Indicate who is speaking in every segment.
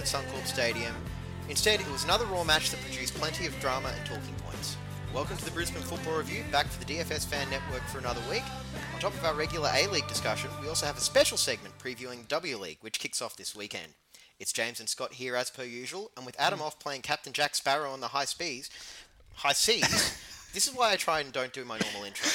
Speaker 1: at Suncorp Stadium. Instead, it was another Roar match that produced plenty of drama and talking points. Welcome to the Brisbane Football Review, back for the DFS Fan Network for another week. On top of our regular A-League discussion, we also have a special segment previewing W League, which kicks off this weekend. It's James and Scott here as per usual, and with Adam off playing Captain Jack Sparrow on the high speeds, high seas. this is why I try and don't do my normal intro.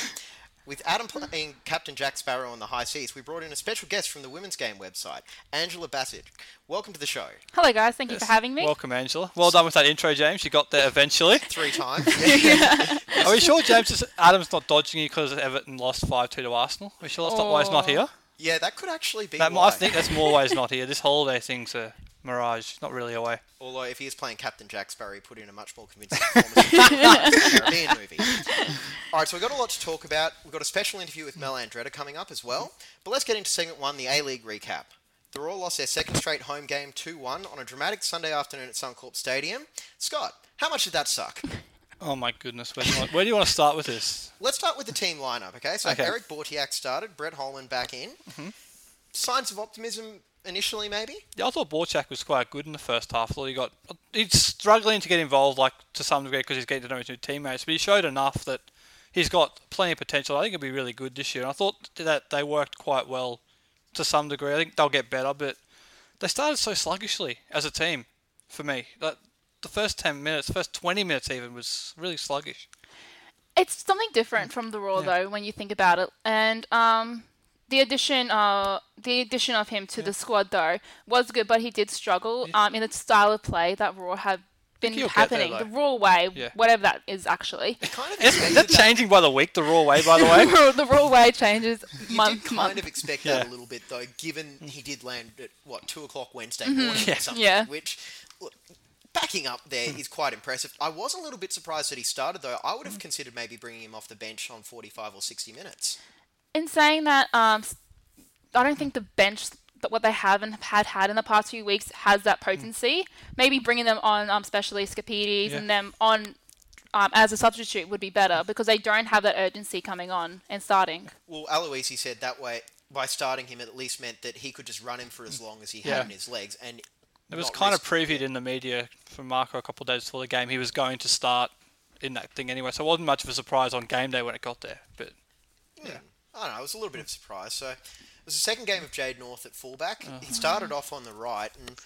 Speaker 1: With Adam playing Captain Jack Sparrow on the high seas, we brought in a special guest from the Women's Game website, Angela Bassett. Welcome to the show.
Speaker 2: Hello, guys. Thank you for having me.
Speaker 3: Welcome, Angela. Well done with that intro, James. You got there eventually.
Speaker 1: Three times.
Speaker 3: Are we sure James is, Adam's not dodging you because Everton lost 5 2 to Arsenal? Are we sure that's not why he's not
Speaker 2: Oh.
Speaker 3: here?
Speaker 1: yeah, that could actually be
Speaker 3: That,
Speaker 1: why.
Speaker 3: I think that's more why he's not here. This holiday thing's a mirage. Not really away.
Speaker 1: Although if he is playing Captain Jack Sparrow, he put in a much more convincing performance in the Caribbean movie. All right, so we've got a lot to talk about. We've got a special interview with Mel Andreatta coming up as well. But let's get into segment one, the A-League recap. The Roar lost their second straight home game 2-1 on a dramatic Sunday afternoon at Suncorp Stadium. Scott, how much did that suck?
Speaker 3: Oh my goodness. Where do you want, where do you want to start with this?
Speaker 1: Let's start with the team lineup, okay? So
Speaker 3: Okay.
Speaker 1: Eric Bautheac started, Brett Holman back in. Mm-hmm. Signs of optimism initially, maybe?
Speaker 3: Yeah, I thought Bautheac was quite good in the first half. I thought he got he's struggling to get involved, like to some degree, because he's getting to know his new teammates. But he showed enough that he's got plenty of potential. I think he'll be really good this year. And I thought that they worked quite well to some degree. I think they'll get better, but they started so sluggishly as a team. For me, like, the first ten minutes, first twenty minutes even was really sluggish.
Speaker 2: It's something different from the Roar, though, when you think about it. And um, the addition, uh, the addition of him to the squad, though, was good, but he did struggle um, in the style of play that Roar had been
Speaker 3: he'll there,
Speaker 2: happening. the Roar way,
Speaker 3: Yeah.
Speaker 2: whatever that is, actually.
Speaker 1: Kind of
Speaker 3: Is, is
Speaker 1: expected
Speaker 3: that changing by the week? The Roar way, by the way.
Speaker 2: the Roar way changes
Speaker 1: You
Speaker 2: month
Speaker 1: did
Speaker 2: to
Speaker 1: kind
Speaker 2: month.
Speaker 1: of expect
Speaker 3: Yeah.
Speaker 1: that a little bit, though, given he did land at what two o'clock Wednesday morning or something.
Speaker 2: Mm-hmm. Yeah.
Speaker 1: Which, look, backing up there is quite impressive. I was a little bit surprised that he started, though. I would have considered maybe bringing him off the bench on forty-five or sixty minutes.
Speaker 2: In saying that, um, s- I don't think the bench that what they haven't had had in the past few weeks has that potency. Maybe bringing them on, um, especially Skapetis
Speaker 3: Yeah.
Speaker 2: and them on um, as a substitute would be better because they don't have that urgency coming on and starting.
Speaker 1: Well, Aloisi said that way by starting him, it at least meant that he could just run him for as long as he
Speaker 3: Yeah.
Speaker 1: had in his legs, and
Speaker 3: It was kind of previewed in the media from Marco a couple of days before the game. He was going to start in that thing anyway, so it wasn't much of a surprise on game day when it got there. But
Speaker 1: I don't know. It was a little bit of a surprise. So it was the second game of Jade North at fullback.
Speaker 3: Uh-huh.
Speaker 1: He started off on the right, and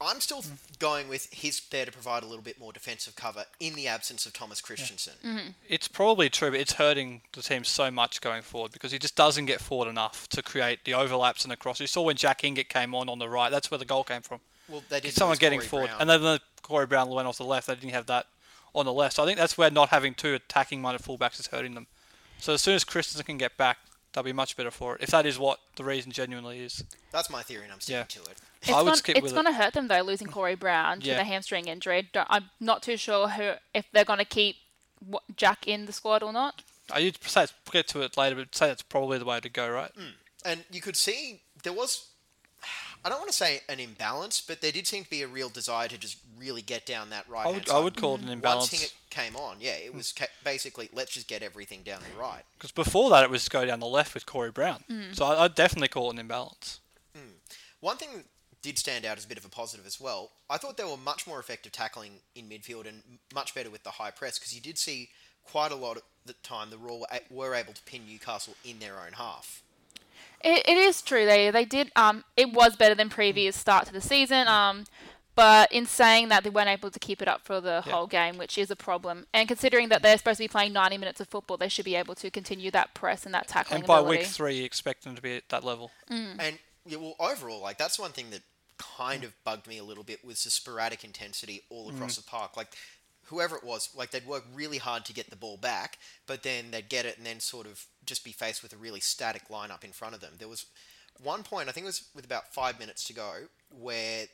Speaker 1: I'm still going with he's there to provide a little bit more defensive cover in the absence of Thomas Kristensen.
Speaker 3: it's probably true, but it's hurting the team so much going forward because he just doesn't get forward enough to create the overlaps and the cross. You saw when Jack Hingert came on on the right, that's where the goal came from.
Speaker 1: Well, they did
Speaker 3: Someone getting
Speaker 1: Corey
Speaker 3: forward,
Speaker 1: Brown.
Speaker 3: and then the Corey Brown went off the left. They didn't have that on the left, so I think that's where not having two attacking-minded fullbacks is hurting them. So as soon as Kristensen can get back, they'll be much better for it. If that is what the reason genuinely is.
Speaker 1: That's my theory, and I'm sticking
Speaker 3: Yeah.
Speaker 1: to it.
Speaker 2: It's,
Speaker 3: I would
Speaker 2: gon-
Speaker 3: skip
Speaker 2: it's
Speaker 3: with it.
Speaker 2: going to hurt them though, losing Corey Brown to
Speaker 3: Yeah.
Speaker 2: the hamstring injury. Don't- I'm not too sure who if they're going to keep Jack in the squad or not.
Speaker 3: I you'd say it's- we'll get to it later, but say that's probably the way to go, right? Hmm.
Speaker 1: And you could see there was, I don't want to say an imbalance, but there did seem to be a real desire to just really get down that right
Speaker 3: I
Speaker 1: hand
Speaker 3: would,
Speaker 1: side.
Speaker 3: I would call it an mm-hmm.
Speaker 1: Once
Speaker 3: imbalance.
Speaker 1: Hingert came on, yeah, it was ca- basically let's just get everything down the right.
Speaker 3: Because before that, it was go down the left with Corey Brown.
Speaker 2: Mm.
Speaker 3: So I, I'd definitely call it an imbalance.
Speaker 1: One thing that did stand out as a bit of a positive as well. I thought they were much more effective tackling in midfield and much better with the high press because you did see quite a lot of the time the Roar were were able to pin Newcastle in their own half.
Speaker 2: It, it is true. They they did. Um, it was better than previous start to the season. Um, but in saying that, they weren't able to keep it up for the
Speaker 3: Yeah.
Speaker 2: whole game, which is a problem. And considering that they're supposed to be playing 90 minutes of football, they should be able to continue that press and that tackling
Speaker 3: And by
Speaker 2: ability.
Speaker 3: week three, you expect them to be at that level. Mm.
Speaker 1: And yeah, well, overall, like that's one thing that kind of bugged me a little bit was the sporadic intensity all across mm. the park. Like whoever it was, like they'd work really hard to get the ball back, but then they'd get it and then sort of just be faced with a really static lineup in front of them. There was one point, I think it was with about five minutes to go, where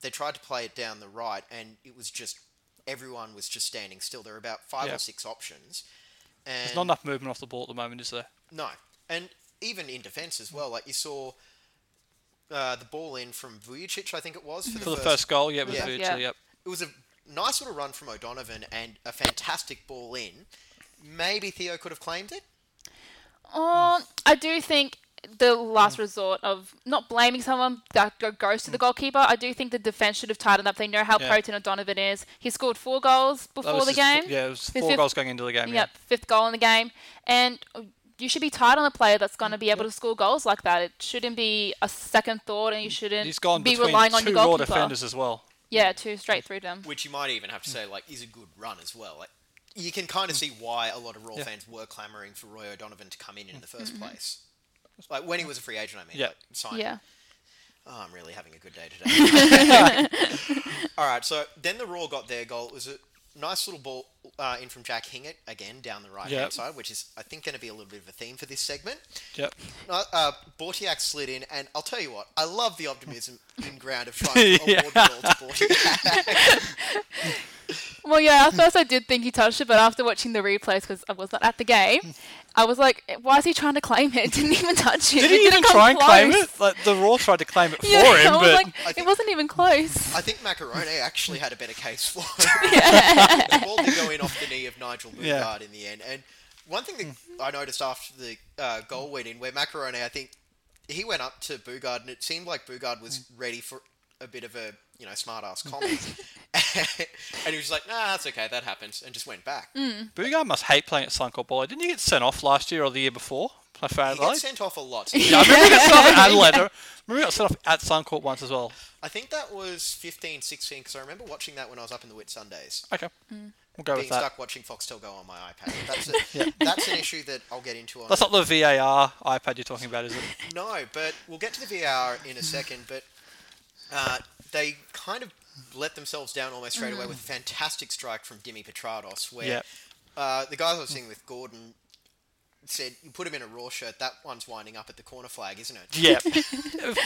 Speaker 1: they tried to play it down the right, and it was just everyone was just standing still. There were about five
Speaker 3: Yeah.
Speaker 1: or six options, and
Speaker 3: There's not enough movement off the ball at the moment, is there?
Speaker 1: no, and even in defence as well. Like you saw uh, the ball in from Vujicic, I think it was for the,
Speaker 3: For the first goal, yeah, it was
Speaker 1: Yeah.
Speaker 3: Vujicic,
Speaker 2: Yeah.
Speaker 3: yep.
Speaker 1: It was a nice little run from O'Donovan and a fantastic ball in. Maybe Theo could have claimed it.
Speaker 2: Oh, I do think the last mm. resort of not blaming someone that goes to the mm. goalkeeper. I do think the defense should have tightened up. They know how
Speaker 3: Yeah.
Speaker 2: potent O'Donovan is. He scored four goals before the
Speaker 3: his-
Speaker 2: game.
Speaker 3: Yeah, it was
Speaker 2: His
Speaker 3: four
Speaker 2: fifth-
Speaker 3: goals going into the game.
Speaker 2: Yep, fifth goal in the game, and you should be tight on a player that's going to mm, be able to score goals like that. It shouldn't be a second thought, and you shouldn't
Speaker 3: He's gone
Speaker 2: be
Speaker 3: between
Speaker 2: relying on
Speaker 3: two
Speaker 2: your
Speaker 3: Roar
Speaker 2: goalkeeper.
Speaker 3: defenders as well.
Speaker 2: Yeah, two straight through them.
Speaker 1: which you might even have to say like is a good run as well. Like you can kind of see why a lot of Roar
Speaker 3: Yeah.
Speaker 1: fans were clamoring for Roy O'Donovan to come in in the 1st mm-hmm. place. Like when he was a free agent, I mean.
Speaker 3: Yeah.
Speaker 1: Like, signed.
Speaker 2: Yeah.
Speaker 1: Oh, I'm really having a good day today. All right, so then the Roar got their goal. It was a nice little ball uh, in from Jack Hingert again down the right hand side, which is I think going to be a little bit of a theme for this segment.
Speaker 3: Yep.
Speaker 1: Uh, uh, Bautheac slid in, and I'll tell you what, I love the optimism in ground of trying to
Speaker 3: Yeah.
Speaker 1: award the goal to Bautheac.
Speaker 2: Well, yeah. At first, I did think he touched it, but after watching the replays, because I was not at the game, I was like, eh, "Why is he trying to claim it? It didn't even touch it.
Speaker 3: Did
Speaker 2: it
Speaker 3: he even
Speaker 2: didn't
Speaker 3: try and claim
Speaker 2: close."
Speaker 3: it? Like the Roar tried to claim it for
Speaker 2: Yeah,
Speaker 3: him,
Speaker 2: I was
Speaker 3: but
Speaker 2: like,
Speaker 1: I
Speaker 2: it wasn't even close.
Speaker 1: I think Maccarone actually had a better case for it. the ball did go in off the knee of Nigel Boogaard
Speaker 3: Yeah.
Speaker 1: in the end. And one thing that hmm. I noticed after the uh, goal went in, where Maccarone, I think he went up to Boogaard, and it seemed like Boogaard was hmm. ready for a bit of a you know smart ass comment, and he was like, "Nah, that's okay, that happens," and just went back.
Speaker 3: Boogaard must hate playing at Suncorp Ball. Didn't he get sent off last year or the year before? Play for
Speaker 1: He
Speaker 3: Adelaide.
Speaker 1: gets sent off a lot.
Speaker 3: Yeah, I remember he got sent off at Adelaide. I remember he got sent off at Suncorp once as well.
Speaker 1: I think that was 15, 16, because I remember watching that when I was up in the Whitsundays.
Speaker 3: Okay,
Speaker 2: Mm.
Speaker 3: we'll go
Speaker 1: Being
Speaker 3: with that.
Speaker 1: stuck watching Foxtel Go on my iPad. That's a, that's an issue that I'll get into on
Speaker 3: That's not the VAR iPad you're talking about, is it?
Speaker 1: No, but we'll get to the VR in a second. But uh, they kind of let themselves down almost straight away with a fantastic strike from Dimi Petratos, where
Speaker 3: Yeah.
Speaker 1: uh, the guys I was seeing with Gordon said, "You put him in a Roar shirt. That one's winding up at the corner flag, isn't it?"
Speaker 3: Yeah.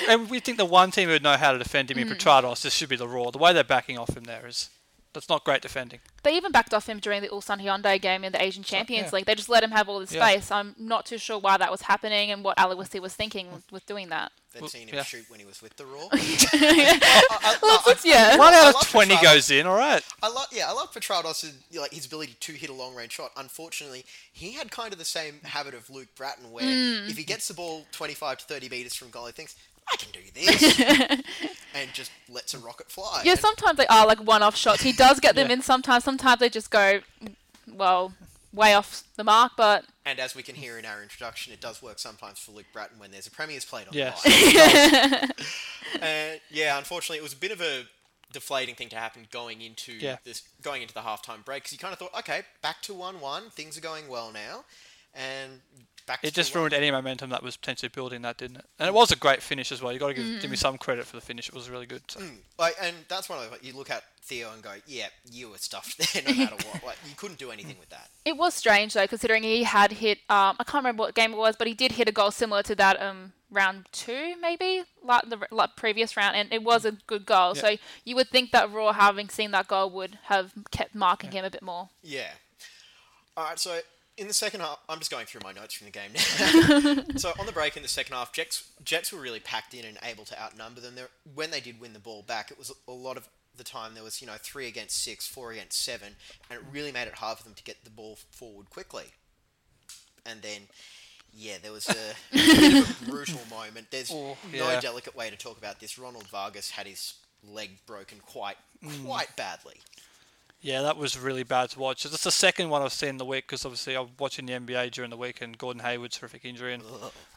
Speaker 3: and we think the one team who would know how to defend him in Petratos, this should be the Roar. The way they're backing off him there is that's not great defending.
Speaker 2: They even backed off him during the Ulsan Hyundai game in the Asian Champions
Speaker 3: yeah.
Speaker 2: League. They just let him have all the
Speaker 3: Yeah.
Speaker 2: space. I'm not too sure why that was happening and what Aloisi was thinking with, with doing that.
Speaker 1: They'd
Speaker 3: Well,
Speaker 1: seen him
Speaker 3: yeah.
Speaker 1: shoot when he was with the Roar.
Speaker 2: Yeah.
Speaker 3: One
Speaker 1: I
Speaker 3: out of 20
Speaker 1: Petratos.
Speaker 3: goes in, all right.
Speaker 1: I love, yeah, I love Petratos' like his ability to hit a long range shot. Unfortunately, he had kind of the same habit of Luke Brattan, where mm. if he gets the ball 25 to 30 meters from goal, he thinks, "I can do this," and just lets a rocket fly.
Speaker 2: Yeah,
Speaker 1: And-
Speaker 2: sometimes they are like one-off shots. He does get them
Speaker 3: Yeah.
Speaker 2: in sometimes. Sometimes they just go, well, way off the mark. But
Speaker 1: And as we can hear in our introduction, it does work sometimes for Luke Brattan when there's a Premier's played on
Speaker 3: Yes.
Speaker 1: live. and yeah, unfortunately, it was a bit of a deflating thing to happen going into
Speaker 3: Yeah.
Speaker 1: this going into the halftime break because you kind of thought, okay, back to one-one, things are going well now, and back.
Speaker 3: It just ruined any momentum that was potentially building that, didn't it? And it was a great finish as well. you got to give
Speaker 2: Mm.
Speaker 3: Jimmy some credit for the finish. It was really good. So.
Speaker 1: Like, and that's one of the, you look at Theo and go, yeah, you were stuffed there no matter what. Like, you couldn't do anything with that.
Speaker 2: it was strange though, considering he had hit. Um, I can't remember what game it was, but he did hit a goal similar to that. Um, round two maybe, like the like previous round, and it was a good goal.
Speaker 3: Yeah.
Speaker 2: So you would think that Roar, having seen that goal, would have kept marking him a bit more.
Speaker 1: Yeah. All right, so in the second half, I'm just going through my notes from the game now. so on the break in the second half, Jets, Jets were really packed in and able to outnumber them. There, when they did win the ball back, it was a lot of the time there was you know three against six, four against seven, and it really made it hard for them to get the ball forward quickly. And then, yeah, there was a, a a brutal moment. There's
Speaker 3: Oh,
Speaker 1: no delicate way to talk about this. Ronald Vargas had his leg broken quite mm. quite badly.
Speaker 3: Yeah, that was really bad to watch. It's the second one I've seen in the week because obviously I'm watching the NBA during the week and Gordon Hayward's horrific injury and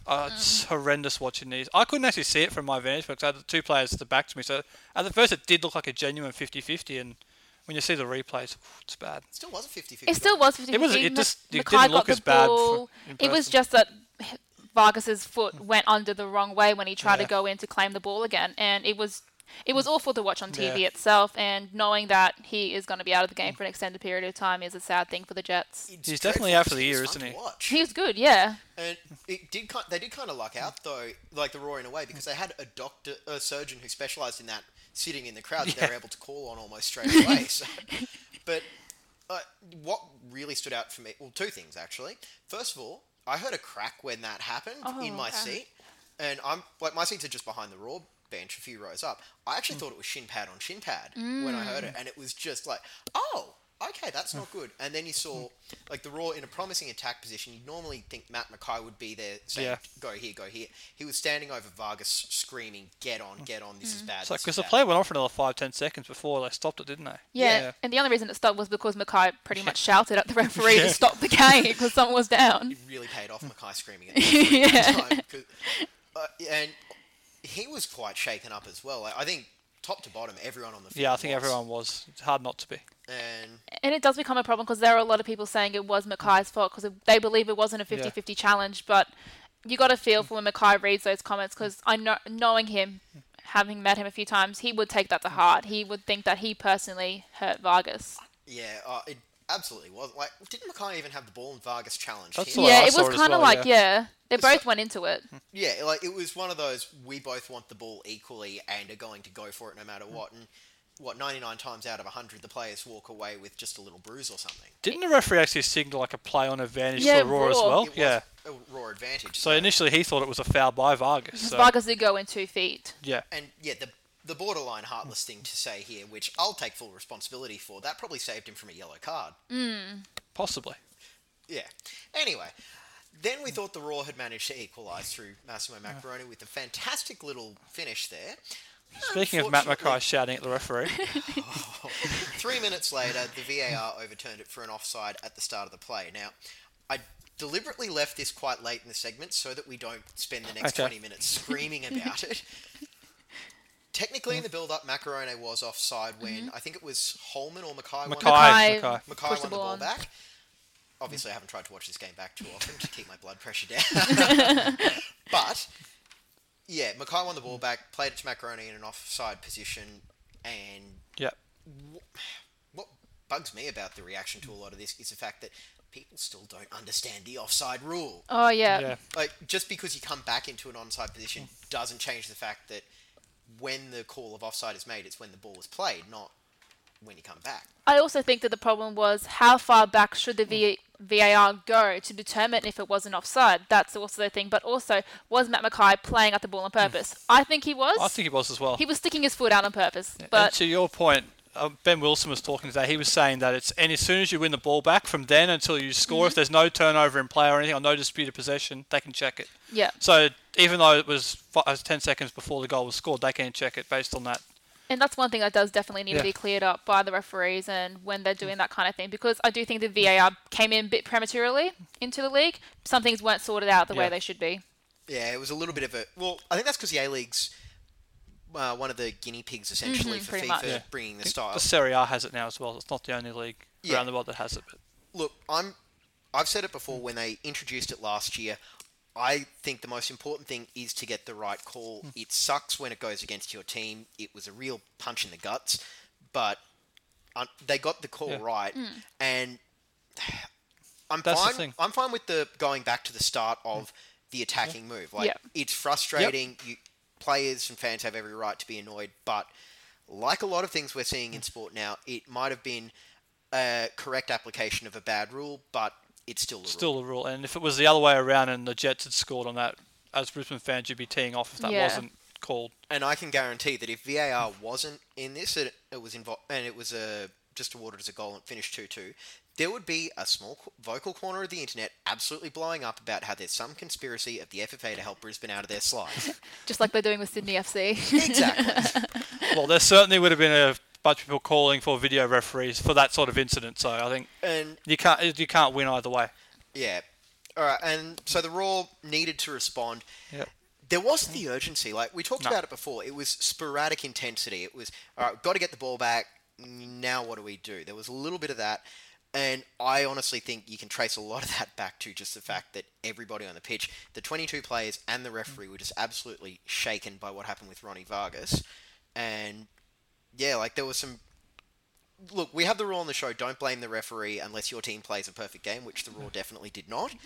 Speaker 3: uh, it's horrendous watching these. I couldn't actually see it from my vantage point 'cause I had the two players at the back to me. So at the first it did look like a genuine 50-50 and when you see the replays, it's bad.
Speaker 1: It still was a 50-50
Speaker 2: It still was 50-50.
Speaker 3: It was- it just- it didn't look as bad for-
Speaker 2: It was just that Vargas's foot went under the wrong way when he tried
Speaker 3: Yeah.
Speaker 2: to go in to claim the ball again, and it was it was awful to watch on TV
Speaker 3: Yeah.
Speaker 2: itself. And knowing that he is going to be out of the game for an extended period of time is a sad thing for the Jets.
Speaker 1: It's
Speaker 3: He's definitely
Speaker 1: dreadful
Speaker 3: out for the year, isn't he?
Speaker 1: Watch.
Speaker 2: He was good, yeah.
Speaker 1: And it did. ki- They did kind of luck out though, like the Roar in a way, because they had a doctor, a surgeon who specialised in that sitting in the crowd that they were able to call on almost straight away. so, but uh, what really stood out for me, well, two things actually. First of all, I heard a crack when that happened in
Speaker 2: Oh,
Speaker 1: my
Speaker 2: okay.
Speaker 1: seat, and I'm like my seats are just behind the Roar bench, a few rows up. I
Speaker 2: Mm.
Speaker 1: actually hmm. thought it was shin pad on shin pad when I hmm. heard it, and it was just like, oh. Okay, that's not hmm. good. And then you saw, like the Roar in a promising attack position. You'd normally think Matt McKay would be there saying,
Speaker 3: Yeah.
Speaker 1: "Go here, go here." He was standing over Vargas, screaming, "Get on, get on! This is bad."
Speaker 3: It's like because the play went on for another five ten seconds before they stopped it, didn't they?
Speaker 2: Yeah,
Speaker 3: Yeah.
Speaker 2: and the only reason it stopped was because McKay pretty much shouted at the referee to stop the game because someone was down.
Speaker 1: It really paid off McKay screaming at the referee at the
Speaker 2: Yeah.
Speaker 1: time, 'cause- uh, and he was quite shaken up as well. I think top to bottom, everyone on the field.
Speaker 3: Yeah, I think
Speaker 1: was.
Speaker 3: everyone was. It's hard not to be.
Speaker 1: And
Speaker 2: And it does become a problem because there are a lot of people saying it was McKay's fault because they believe it wasn't a 50-50 challenge. But you got to feel for when McKay reads those comments because I know, knowing him, having met him a few times, he would take that to heart. He would think that he personally hurt Vargas.
Speaker 1: yeah, uh, it absolutely was. Like, didn't McKay even have the ball and Vargas challenged
Speaker 3: That's
Speaker 1: him?
Speaker 3: what
Speaker 2: yeah, it
Speaker 3: saw
Speaker 2: was
Speaker 3: it as
Speaker 2: kind of
Speaker 3: well,
Speaker 2: like yeah. They both
Speaker 1: like-
Speaker 2: went into it.
Speaker 1: Yeah, like it was one of those we both want the ball equally and are going to go for it no matter what. And what, 99 times out of 100, the players walk away with just a little bruise or something.
Speaker 3: Didn't the referee actually signal like a play on advantage
Speaker 2: Yeah,
Speaker 3: to Roar as
Speaker 2: Roar.
Speaker 3: well?
Speaker 1: It was
Speaker 3: Yeah.
Speaker 1: a Roar advantage.
Speaker 3: So initially he thought it was a foul by Vargas.
Speaker 2: Because
Speaker 3: So,
Speaker 2: Vargas did go in two feet.
Speaker 3: yeah.
Speaker 1: And yeah, the the borderline mm. heartless thing to say here, which I'll take full responsibility for, that probably saved him from a yellow card. Mm.
Speaker 3: Possibly.
Speaker 1: Yeah. Anyway, then we mm. thought the Roar had managed to equalise through Massimo Maccarone with a fantastic little finish there.
Speaker 3: Speaking of Matt
Speaker 1: Unfortunately-
Speaker 3: McKay shouting at the referee,
Speaker 1: Three minutes later, the VAR overturned it for an offside at the start of the play. Now, I deliberately left this quite late in the segment so that we don't spend the next
Speaker 3: Okay.
Speaker 1: 20 minutes screaming about it. Technically, in the mm. build-up, Maccarone was offside when mm-hmm. I think it was Holman or McKay. won
Speaker 3: McKay,
Speaker 1: the-
Speaker 2: McKay,
Speaker 3: McKay.
Speaker 1: McKay
Speaker 2: pushed
Speaker 1: won the
Speaker 2: ball
Speaker 1: ball
Speaker 2: on.
Speaker 1: back. Obviously, I haven't tried to watch this game back too often to keep my blood pressure down. but yeah, McKay won the ball back, played it to Maccarone in an offside position, and
Speaker 3: yeah.
Speaker 1: what bugs me about the reaction to a lot of this is the fact that people still don't understand the offside rule.
Speaker 2: Oh yeah.
Speaker 3: Yeah.
Speaker 1: Like just because you come back into an onside position mm. doesn't change the fact that when the call of offside is made, it's when the ball is played, not when you come back.
Speaker 2: I also think that the problem was how far back should the v- VAR go to determine if it was an offside. That's also the thing. But also, was Matt McKay playing at the ball on purpose? Hmm. I think he was.
Speaker 3: I think he was as well.
Speaker 2: he was sticking his foot out on purpose.
Speaker 3: and
Speaker 2: But
Speaker 3: to your point, uh, Ben Wilson was talking today. He was saying that it's and as soon as you win the ball back, from then until you score, if
Speaker 2: Mm-hmm.
Speaker 3: there's no turnover in play or anything or no disputed possession, they can check it.
Speaker 2: yeah,
Speaker 3: So even though it was five, 10 seconds before the goal was scored, they can check it based on that.
Speaker 2: and that's one thing that does definitely need
Speaker 3: Yeah.
Speaker 2: to be cleared up by the referees and when they're doing that kind of thing. Because I do think the VAR came in a bit prematurely into the league. Some things weren't sorted out the way they should be.
Speaker 1: Yeah, it was a little bit of a. Well, I think that's because the A League's uh, one of the guinea pigs essentially
Speaker 2: Mhm,
Speaker 1: for FIFA
Speaker 2: much.
Speaker 1: Bringing the
Speaker 3: I think
Speaker 1: style.
Speaker 3: The Serie A has it now as well. It's not the only league
Speaker 1: Yeah.
Speaker 3: around the world that has it. But
Speaker 1: Look, I'm. I've said it before when they introduced it last year. I think the most important thing is to get the right call.
Speaker 3: Hmm.
Speaker 1: It sucks when it goes against your team. It was a real punch in the guts, but um, they got the call
Speaker 3: Yeah.
Speaker 1: right, and I'm
Speaker 3: That's the
Speaker 1: fine.
Speaker 3: thing.
Speaker 1: I'm fine with the going back to the start of the attacking move. Like
Speaker 2: Yeah.
Speaker 1: it's frustrating. You players and fans have every right to be annoyed, but like a lot of things we're seeing in sport now, it might have been a correct application of a bad rule, but it's still a rule.
Speaker 3: still the rule. And if it was the other way around and the Jets had scored on that, as Brisbane fans, you'd be teeing off if that
Speaker 2: Yeah.
Speaker 3: wasn't called.
Speaker 1: And I can guarantee that if VAR wasn't in this, it, it was involved, and it was uh, just awarded as a goal and finished two-two. There would be a small vocal corner of the internet absolutely blowing up about how there's some conspiracy of the FFA to help Brisbane out of their slide.
Speaker 2: Just like they're doing with Sydney FC.
Speaker 1: exactly.
Speaker 3: Well, there certainly would have been a bunch of people calling for video referees for that sort of incident. So I think
Speaker 1: And
Speaker 3: you can't you can't win either way.
Speaker 1: yeah, all right. And so the Roar needed to respond.
Speaker 3: Yep.
Speaker 1: There wasn't the urgency. Like we talked
Speaker 3: No.
Speaker 1: about it before. It was sporadic intensity. It was all right. Got to get the ball back. Now what do we do? There was a little bit of that, and I honestly think you can trace a lot of that back to just the fact that everybody on the pitch, the 22 players and the referee, were just absolutely shaken by what happened with Ronnie Vargas, and yeah, like there was some look, we have the rule on the show: don't blame the referee unless your team plays a perfect game, which the Roar definitely did not.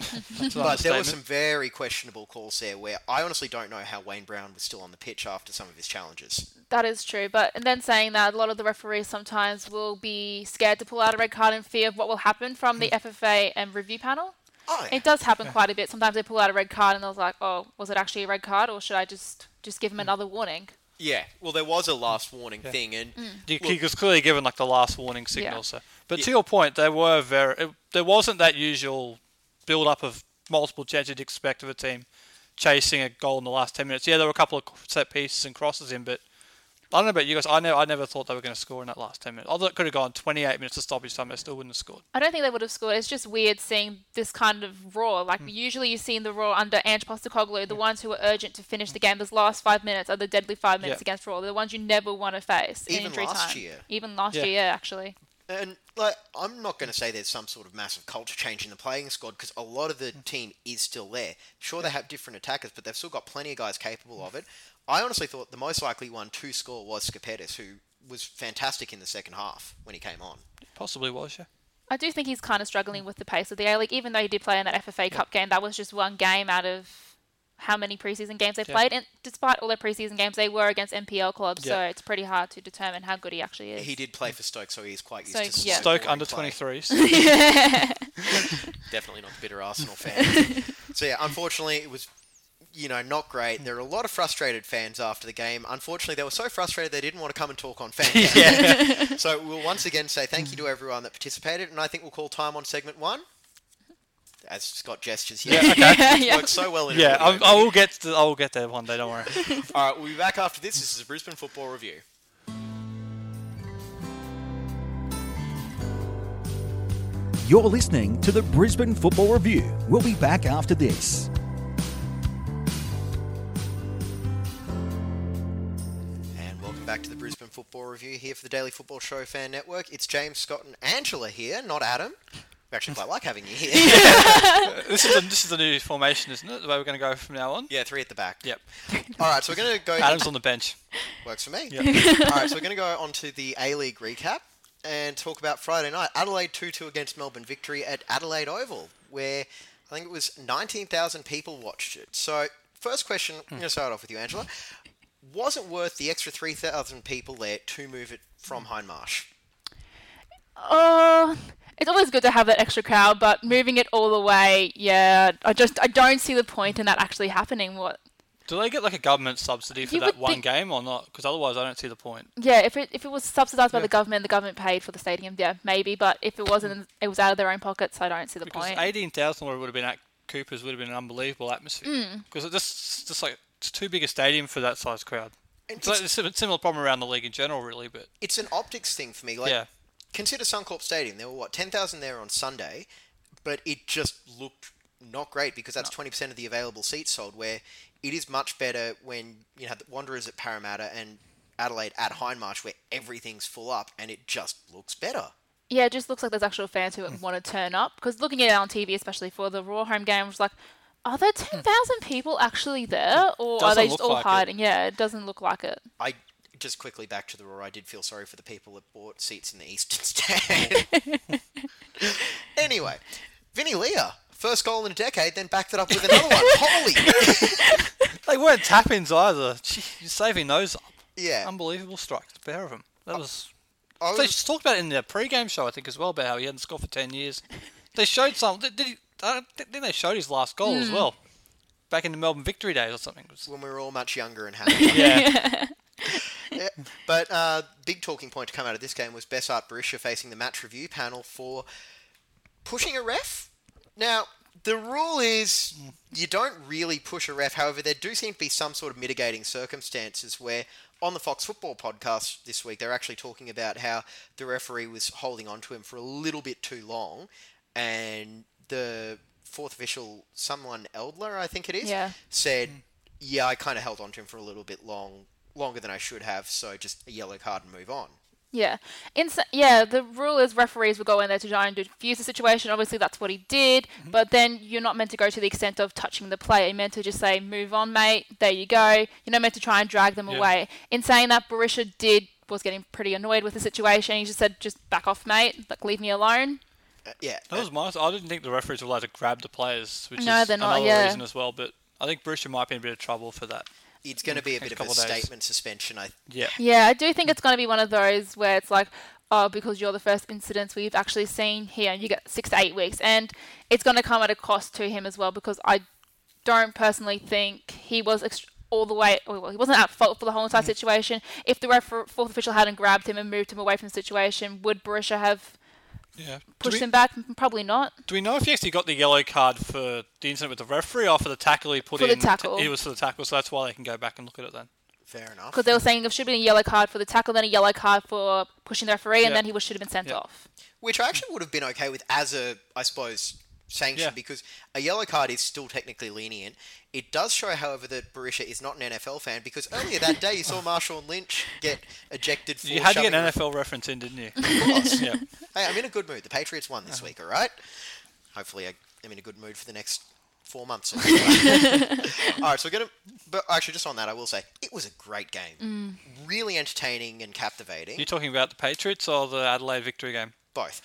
Speaker 1: But there were some very questionable calls there, where I honestly don't know how Wayne Brown was still on the pitch after some of his challenges.
Speaker 2: That is true, but and then saying that a lot of the referees sometimes will be scared to pull out a red card in fear of what will happen from the hmm. FFA and review panel.
Speaker 1: Oh, yeah.
Speaker 2: It does happen quite a bit. Sometimes they pull out a red card and they're like, "Oh, was it actually a red card, or should I just just give him another warning?"
Speaker 1: Yeah. Well, there was a mm. last warning thing, and mm.
Speaker 3: You,
Speaker 1: Look-
Speaker 3: he was clearly given like the last warning signal.
Speaker 2: Yeah.
Speaker 3: So, but to your point, there were very it, there wasn't that usual build up of multiple chances you'd expect of a team chasing a goal in the last ten minutes. Yeah, there were a couple of set pieces and crosses in, but I don't know about you guys. I never I never thought they were going to score in that last ten minutes. Although it could have gone 28 minutes to stoppage time, they still wouldn't have scored.
Speaker 2: I don't think they would have scored. It's just weird seeing this kind of Roar. Like hmm. usually you see in the Roar under Ange Postecoglou, the hmm. ones who are urgent to finish the game. Those last five minutes are the deadly five minutes
Speaker 3: Yeah.
Speaker 2: against Roar. They're the ones you never want to face in
Speaker 1: Even
Speaker 2: injury
Speaker 1: last
Speaker 2: time.
Speaker 1: year.
Speaker 2: Even last
Speaker 3: Yeah.
Speaker 2: year, actually.
Speaker 1: And like, I'm not going to say there's some sort of massive culture change in the playing squad because a lot of the hmm. team is still there. Sure, they have different attackers, but they've still got plenty of guys capable of it. I honestly thought the most likely one to score was Skapetis, who was fantastic in the second half when he came on.
Speaker 3: Possibly was, yeah.
Speaker 2: I do think he's kind of struggling with the pace of the A League, even though he did play in that FFA Cup game. That was just one game out of how many preseason games they've
Speaker 3: Yeah.
Speaker 2: played, and despite all their preseason games, they were against MPL clubs, so it's pretty hard to determine how good he actually is.
Speaker 1: He did play for Stoke, so he's quite used
Speaker 2: So,
Speaker 1: to slow,
Speaker 2: yeah.
Speaker 3: Stoke under
Speaker 1: play.
Speaker 3: 23s.
Speaker 1: Definitely not the bitter Arsenal fan. so yeah, unfortunately, it was you know not great. There were a lot of frustrated fans after the game. Unfortunately, they were so frustrated they didn't want to come and talk on fan.
Speaker 3: yeah.
Speaker 1: So we'll once again say thank you to everyone that participated, and I think we'll call time on segment one. As Scott gestures here,
Speaker 3: Yeah, okay.
Speaker 1: Which
Speaker 2: Yeah.
Speaker 1: works so well in
Speaker 3: Yeah, I, I will get to, I will get there one day. Don't worry.
Speaker 1: All right, we'll be back after this. This is a Brisbane football review.
Speaker 4: You're listening to the Brisbane Football Review. We'll be back after this.
Speaker 1: Back to the Brisbane Football Review here for the Daily Football Show Fan Network. It's James, Scott, and Angela here, not Adam. We actually quite like having you here.
Speaker 3: this is a, this is the new formation, isn't it? The way we're going to go from now on.
Speaker 1: yeah, three at the back.
Speaker 3: Yep.
Speaker 1: All right, so we're going to go.
Speaker 3: Adam's on the bench.
Speaker 1: Works for me.
Speaker 3: Yeah.
Speaker 1: All right, so we're going to go on to the A League recap and talk about Friday night. Adelaide 2 2 against Melbourne victory at Adelaide Oval, where I think it was 19,000 people watched it. So, first question, I'm going to start off with you, Angela. Was it worth the extra 3,000 people there to move it from Hindmarsh?
Speaker 2: Uh, it's always good to have that extra crowd, but moving it all the way, yeah, I just I don't see the point in that actually happening. What?
Speaker 3: Do they get like a government subsidy for
Speaker 2: You
Speaker 3: that
Speaker 2: would
Speaker 3: one
Speaker 2: think-
Speaker 3: game or not? Because otherwise, I don't see the point.
Speaker 2: Yeah, if it if it was subsidised by the government, the government paid for the stadium. Yeah, maybe, but if it wasn't, it was out of their own pockets. I don't see the
Speaker 3: Because
Speaker 2: point.
Speaker 3: eighteen thousand would have been at Cooper's would have been an unbelievable atmosphere.
Speaker 2: Mm.
Speaker 3: Because it just just like it's too big a stadium for that size crowd.
Speaker 1: And
Speaker 3: It's, like,
Speaker 1: it's,
Speaker 3: it's a similar problem around the league in general, really. But
Speaker 1: it's an optics thing for me. Like,
Speaker 3: yeah,
Speaker 1: consider Suncorp Stadium. There were, what, 10,000 there on Sunday, but it just looked not great because that's 20% of the available seats sold, where it is much better when you have the Wanderers at Parramatta and Adelaide at Hindmarsh, where everything's full up and it just looks better.
Speaker 2: Yeah, it just looks like there's actual fans who hmm. want to turn up. Because looking at it on TV, especially for the Roar home game, was like, are there 10,000 people actually there? Or are
Speaker 3: Doesn't
Speaker 2: they just
Speaker 3: look
Speaker 2: all
Speaker 3: like it.
Speaker 2: hiding? Yeah, it doesn't look like it.
Speaker 1: I just quickly back to the Roar. I did feel sorry for the people that bought seats in the Eastern Stand. anyway, Vinny Lia, first goal in a decade, then backed it up with another one. Holy,
Speaker 3: they weren't tap-ins either. Gee, you're saving those up.
Speaker 1: yeah.
Speaker 3: Unbelievable strike. The pair of them. That was.
Speaker 1: I
Speaker 3: They
Speaker 1: was-
Speaker 3: just talked about it in the pre-game show, I think, as well, about how he hadn't scored for ten years. They showed some. Did, did he, I think they showed his last goal as well, back in the Melbourne Victory days or something. It was-
Speaker 1: when we were all much younger and happy.
Speaker 3: yeah,
Speaker 1: Yeah, but uh, big talking point to come out of this game was Besart Berisha facing the match review panel for pushing a ref. Now, the rule is you don't really push a ref. However, there do seem to be some sort of mitigating circumstances where on the Fox Football podcast this week, they're actually talking about how the referee was holding on to him for a little bit too long, and the fourth official, someone Eldler, I think it is,
Speaker 2: Yeah.
Speaker 1: said, "Yeah, I kind of held on to him for a little bit long, longer than I should have, so just a yellow card and move on."
Speaker 2: Yeah. In, yeah, the rule is referees will go in there to try and defuse the situation. Obviously, that's what he did.
Speaker 3: Mm-hmm.
Speaker 2: But then you're not meant to go to the extent of touching the player. You're meant to just say, move on, mate. There you go. You're not meant to try and drag them
Speaker 3: Yeah.
Speaker 2: away. In saying that, Berisha did was getting pretty annoyed with the situation. He just said, just back off, mate. Like, leave me alone.
Speaker 1: Uh, yeah,
Speaker 3: That was my. I didn't think the referees were allowed to grab the players, which
Speaker 2: No,
Speaker 3: is
Speaker 2: they're not,
Speaker 3: another
Speaker 2: yeah.
Speaker 3: reason as well. But I think Berisha might be in a bit of trouble for that.
Speaker 1: it's going to be a
Speaker 3: Next
Speaker 1: bit of a
Speaker 3: couple of days.
Speaker 1: statement suspension. I
Speaker 3: Yeah.
Speaker 2: Yeah, I do think it's going to be one of those where it's like, oh, because you're the first incidents we've actually seen here, and you get six to eight weeks. And it's going to come at a cost to him as well because I don't personally think he was ext- all the way, well, he wasn't at fault for the whole entire situation. If the refer- fourth official hadn't grabbed him and moved him away from the situation, would Berisha have
Speaker 3: Yeah. Do
Speaker 2: pushed
Speaker 3: we,
Speaker 2: him back? Probably not.
Speaker 3: do we know if he actually got the yellow card for the incident with the referee or for the tackle he put
Speaker 2: For the
Speaker 3: in?
Speaker 2: tackle.
Speaker 3: It was for the tackle, so that's why they can go back and look at it then.
Speaker 1: fair enough.
Speaker 2: Because they were saying it should have been a yellow card for the tackle, then a yellow card for pushing the referee, and then he should have been sent
Speaker 3: Yeah.
Speaker 2: off.
Speaker 1: Which I actually would have been okay with as a, I suppose, sanction
Speaker 3: Yeah.
Speaker 1: because a yellow card is still technically lenient. It does show, however, that Berisha is not an NFL fan because earlier that day you saw Marshawn Lynch get ejected for
Speaker 3: You had to get an NFL reference in, didn't you?
Speaker 1: course.
Speaker 3: yeah.
Speaker 1: Hey, I'm in a good mood. The Patriots won
Speaker 3: Uh-huh.
Speaker 1: this week, all right? Hopefully, I am in a good mood for the next four months. Or so. all right, so we're gonna. But actually, just on that, I will say it was a great game. Really entertaining and captivating.
Speaker 3: You're talking about the Patriots or the Adelaide victory game?
Speaker 1: Both.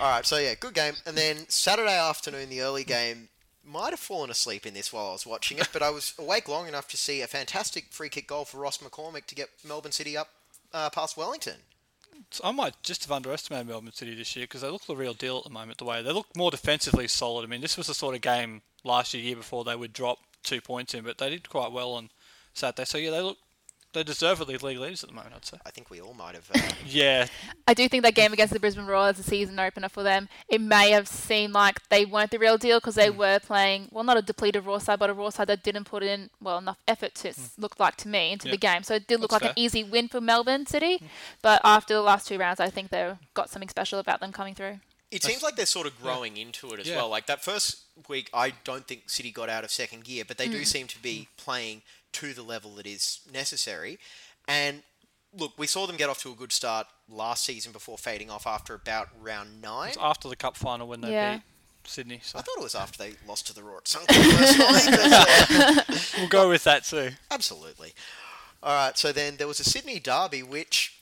Speaker 1: All right, so yeah, good game. And then Saturday afternoon, the early game. Might have fallen asleep in this while I was watching it, but I was awake long enough to see a fantastic free kick goal for Ross McCormack to get Melbourne City up uh, past Wellington.
Speaker 3: So I might just have underestimated Melbourne City this year because they look the real deal at the moment. The way they look more defensively solid. I mean, this was the sort of game last year, year before they would drop two points in, but they did quite well on Saturday. So yeah, they look they deservedly league leaders at the moment. I'd say.
Speaker 1: I think we all might have. Uh,
Speaker 3: Yeah,
Speaker 2: I do think that game against the Brisbane Roar as a season opener for them, it may have seemed like they weren't the real deal because
Speaker 3: Hmm.
Speaker 2: they were playing, well, not a depleted Roar side, but a Roar side that didn't put in, well, enough effort to, s look like to me, into
Speaker 3: Hmm. Yeah.
Speaker 2: the game. So it did look
Speaker 3: That's
Speaker 2: like an
Speaker 3: fair. Hmm.
Speaker 2: easy win for Melbourne City. But after the last two rounds, I think they've got something special about them coming through.
Speaker 1: It seems like they're sort of growing into it as
Speaker 3: Yeah.
Speaker 1: well. Like that first week, I don't think City got out of second gear, but they do seem to be playing to the level that is necessary. And look, we saw them get off to a good start last season before fading off after about round nine.
Speaker 3: it's after the cup final when they
Speaker 2: Yeah.
Speaker 3: beat Sydney. So
Speaker 1: I thought it was after they lost to the Roar at Suncorp personally. but, uh,
Speaker 3: we'll go with that too.
Speaker 1: absolutely. All right, so then there was a Sydney derby, which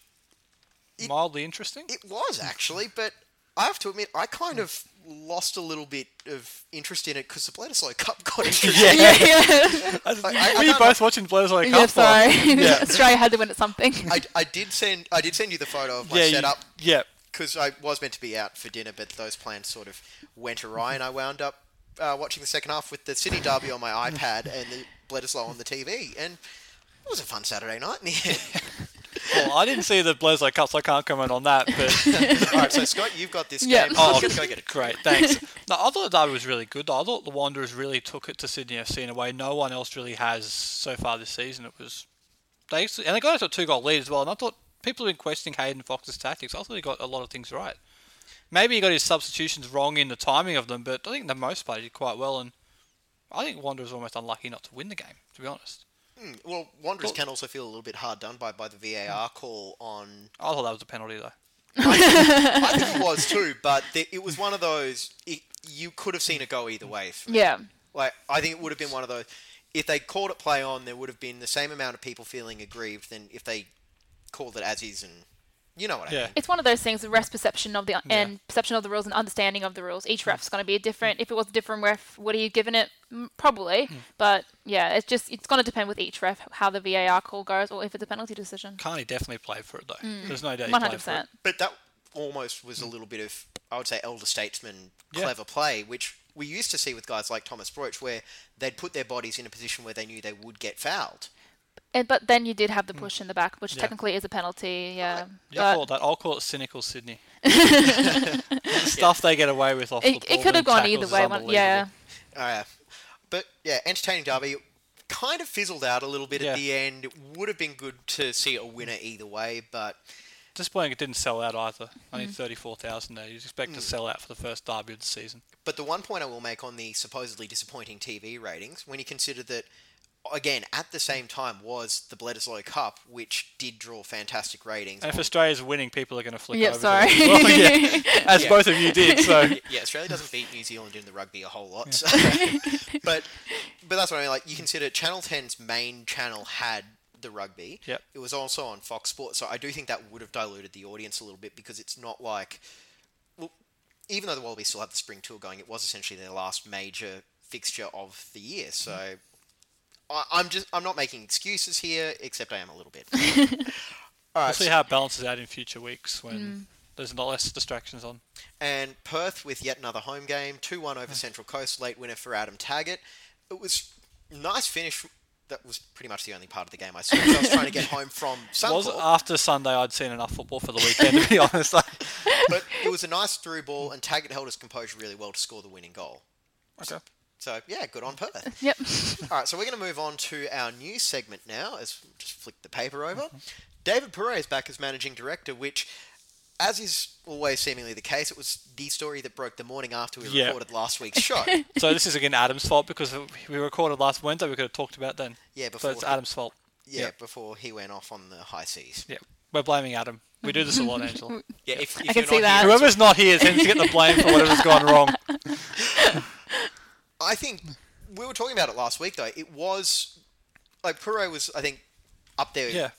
Speaker 1: It-
Speaker 3: Mildly interesting.
Speaker 1: It was actually, but I have to admit, I kind of lost a little bit of interest in it because the Bledisloe Cup got introduced.
Speaker 2: yeah,
Speaker 3: I,
Speaker 1: I
Speaker 3: were you
Speaker 1: can't-
Speaker 3: both watching Bledisloe
Speaker 2: yeah
Speaker 3: Cup? or-
Speaker 2: sorry.
Speaker 1: Yeah.
Speaker 2: Australia had to win at something.
Speaker 1: I, I did send I did send you the photo of my
Speaker 3: Yeah, you- yeah.
Speaker 1: because I was meant to be out for dinner, but those plans sort of went awry, and I wound up uh, watching the second half with the City Derby on my iPad and the Bledisloe on the TV, and it was a fun Saturday night in the end.
Speaker 3: Well, I didn't see the Bledisloe Cup, so I can't comment on that. But
Speaker 1: All right, so Scott, you've got this
Speaker 2: Yeah.
Speaker 1: game.
Speaker 3: Oh,
Speaker 1: I'm gonna go get it.
Speaker 3: Great, thanks. No, I thought the derby was really good. Though. I thought the Wanderers really took it to Sydney FC in a way no one else really has so far this season. It was they actually, and they got out to a two goal lead as well. And I thought people have been questioning Hayden Foxe's tactics. I thought he got a lot of things right. Maybe he got his substitutions wrong in the timing of them, but I think the most part he did quite well. And I think Wanderers were almost unlucky not to win the game, to be honest.
Speaker 1: Hmm, Well, Wanderers
Speaker 3: Well-
Speaker 1: can also feel a little bit hard done by by the VAR call on
Speaker 3: I thought that was a penalty though.
Speaker 1: I think it was too, but the, it was one of those. It, you could have seen it go either way. For me.
Speaker 2: yeah.
Speaker 1: Like I think it would have been one of those. If they called it play on, there would have been the same amount of people feeling aggrieved than if they called it as is, and you know what I
Speaker 3: Yeah.
Speaker 1: mean.
Speaker 2: It's one of those things, the ref's perception of the and perception of the rules and understanding of the rules. Each mm. ref's going to be a different. Mm. If it was a different ref, would he have given it? Mm, Probably, mm. but yeah, it's just it's going to depend with each ref how the VAR call goes, or if it's a penalty decision.
Speaker 3: Carney definitely played for it though. There's no doubt he
Speaker 2: One
Speaker 3: played
Speaker 2: hundred
Speaker 3: for it.
Speaker 2: percent.
Speaker 1: But that almost was a little bit of, I would say, elder statesman
Speaker 3: Yeah.
Speaker 1: clever play, which we used to see with guys like Thomas Broich, where they'd put their bodies in a position where they knew they would get fouled.
Speaker 2: And but then you did have the push in the back, which
Speaker 3: Yeah.
Speaker 2: technically is a penalty. Yeah,
Speaker 3: Yeah, I'll
Speaker 2: but
Speaker 3: call that. I'll call it cynical Sydney. the stuff they get away with off the
Speaker 2: it,
Speaker 3: ball.
Speaker 2: it could have gone either way. One, yeah,
Speaker 3: unbelievable.
Speaker 1: Uh, but yeah, entertaining derby. It Kind of fizzled out a little bit
Speaker 3: Yeah.
Speaker 1: at the end. It would have been good to see a winner either way, but
Speaker 3: Disappointing it didn't sell out either.
Speaker 2: Mm.
Speaker 3: Only 34,000 there. You'd expect to sell out for the first derby of the season.
Speaker 1: But the one point I will make on the supposedly disappointing TV ratings, when you consider that again, at the same time, was the Bledisloe Cup, which did draw fantastic ratings.
Speaker 3: And if Australia's winning, people are going to flick
Speaker 2: Yep,
Speaker 3: over. to
Speaker 2: sorry.
Speaker 3: it. Well, yeah, as
Speaker 1: Yeah.
Speaker 3: both of you did. So
Speaker 1: yeah, Australia doesn't beat New Zealand in the rugby a whole lot. So. but but that's what I mean. Like you consider Channel 10's main channel had the rugby.
Speaker 3: Yep.
Speaker 1: It was also on Fox Sports, so I do think that would have diluted the audience a little bit because it's not like well, even though the Wallabies still had the spring tour going, it was essentially their last major fixture of the year. So. I, I'm just I'm not making excuses here, except I am a little bit. All
Speaker 3: we'll see
Speaker 1: so-
Speaker 3: how it balances out in future weeks when
Speaker 2: Mm.
Speaker 3: there's not less distractions on.
Speaker 1: and Perth with yet another home game, 2 1 over Central Coast, late winner for Adam Taggart. It was nice finish. That was pretty much the only part of the game I saw. 'cause I was trying to get home from
Speaker 3: Was
Speaker 1: Suncorp,
Speaker 3: after Sunday, I'd seen enough football for the weekend to be honest.
Speaker 1: but it was a nice through ball, and Taggart held his composure really well to score the winning goal.
Speaker 3: okay.
Speaker 1: So yeah, good on Perth.
Speaker 2: Yep.
Speaker 1: All right, so we're going to move on to our news segment now. As just flick the paper over, David Pourre is back as managing director, which, as is always seemingly the case, it was the story that broke the morning after we
Speaker 3: Yeah.
Speaker 1: recorded last week's show.
Speaker 3: So this is again Adam's fault because we recorded last Wednesday. We could have talked about then.
Speaker 1: Yeah,
Speaker 3: So
Speaker 1: before
Speaker 3: it's Adam's fault.
Speaker 1: yeah,
Speaker 3: Yep.
Speaker 1: before he went off on the high seas.
Speaker 3: Yeah, we're blaming Adam. We do this a lot, Angela.
Speaker 1: Yeah, if, if
Speaker 2: I can
Speaker 1: you're
Speaker 2: see
Speaker 1: not
Speaker 2: that.
Speaker 1: here-
Speaker 3: Whoever's not here tends to get the blame for whatever's gone wrong.
Speaker 1: I think we were talking about it last week though. It was like Pourre was, I think, up there
Speaker 3: Yeah.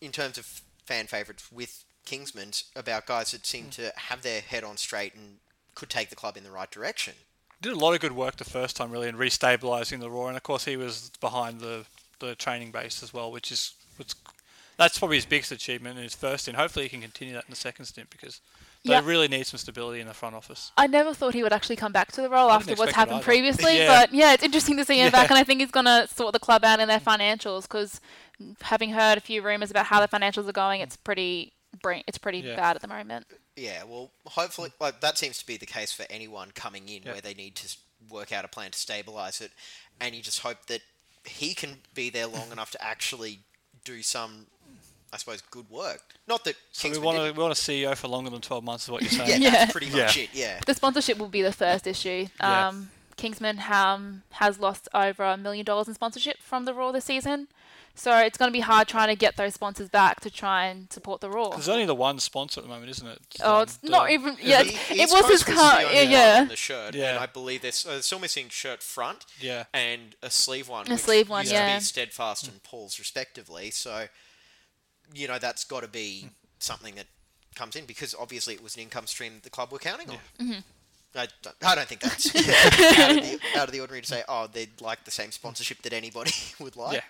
Speaker 1: in terms of fan favourites with Kingsman about guys that seem mm. to have their head on straight and could take the club in the right direction.
Speaker 3: Did a lot of good work the first time, really, in restabilising the Roar, and of course he was behind the, the training base as well, which is what's that's probably his biggest achievement in his first stint. Hopefully he can continue that in the second stint because they
Speaker 2: Yep.
Speaker 3: really need some stability in the front office.
Speaker 2: I never thought he would actually come back to the role after what's happened
Speaker 3: either.
Speaker 2: previously.
Speaker 3: Yeah.
Speaker 2: But yeah, it's interesting to see him
Speaker 3: Yeah.
Speaker 2: back, and I think he's going to sort the club out in their financials because having heard a few rumours about how the financials are going, it's pretty it's pretty
Speaker 3: Yeah.
Speaker 2: bad at the moment.
Speaker 1: Yeah, well, hopefully, like that seems to be the case for anyone coming in,
Speaker 3: Yeah.
Speaker 1: where they need to work out a plan to stabilise it, and you just hope that he can be there long enough to actually do some, I suppose, good work. Not that
Speaker 3: So we want to
Speaker 1: didn't.
Speaker 3: we want a CEO for longer than twelve months, is what you're saying.
Speaker 1: Yeah,
Speaker 2: Yeah.
Speaker 1: that's pretty much
Speaker 3: Yeah.
Speaker 1: it. Yeah.
Speaker 2: The sponsorship will be the first issue.
Speaker 3: Yeah.
Speaker 2: Um, Kingsman um, has lost over a million dollars in sponsorship from the Roar this season. So it's going to be hard trying to get those sponsors back to try and support the Roar.
Speaker 3: There's only the one sponsor at the moment, isn't it?
Speaker 2: Oh,
Speaker 3: Um,
Speaker 2: it's
Speaker 3: the-
Speaker 2: not even. Yeah,
Speaker 1: The
Speaker 2: it was his
Speaker 1: Coast
Speaker 2: car. Yeah, yeah.
Speaker 1: on the shirt,
Speaker 3: Yeah.
Speaker 1: and I believe there's, uh, there's still missing shirt front
Speaker 3: Yeah.
Speaker 1: and a sleeve one.
Speaker 2: A
Speaker 1: which
Speaker 2: sleeve one,
Speaker 1: used
Speaker 2: yeah.
Speaker 1: To be Steadfast and Paul's respectively. So, you know, that's got to be something that comes in because obviously it was an income stream that the club were counting on.
Speaker 2: Mm-hmm.
Speaker 1: I, don't, I don't think that's out, of the, out of the ordinary to say, oh, they'd like the same sponsorship that anybody would like.
Speaker 3: Yeah.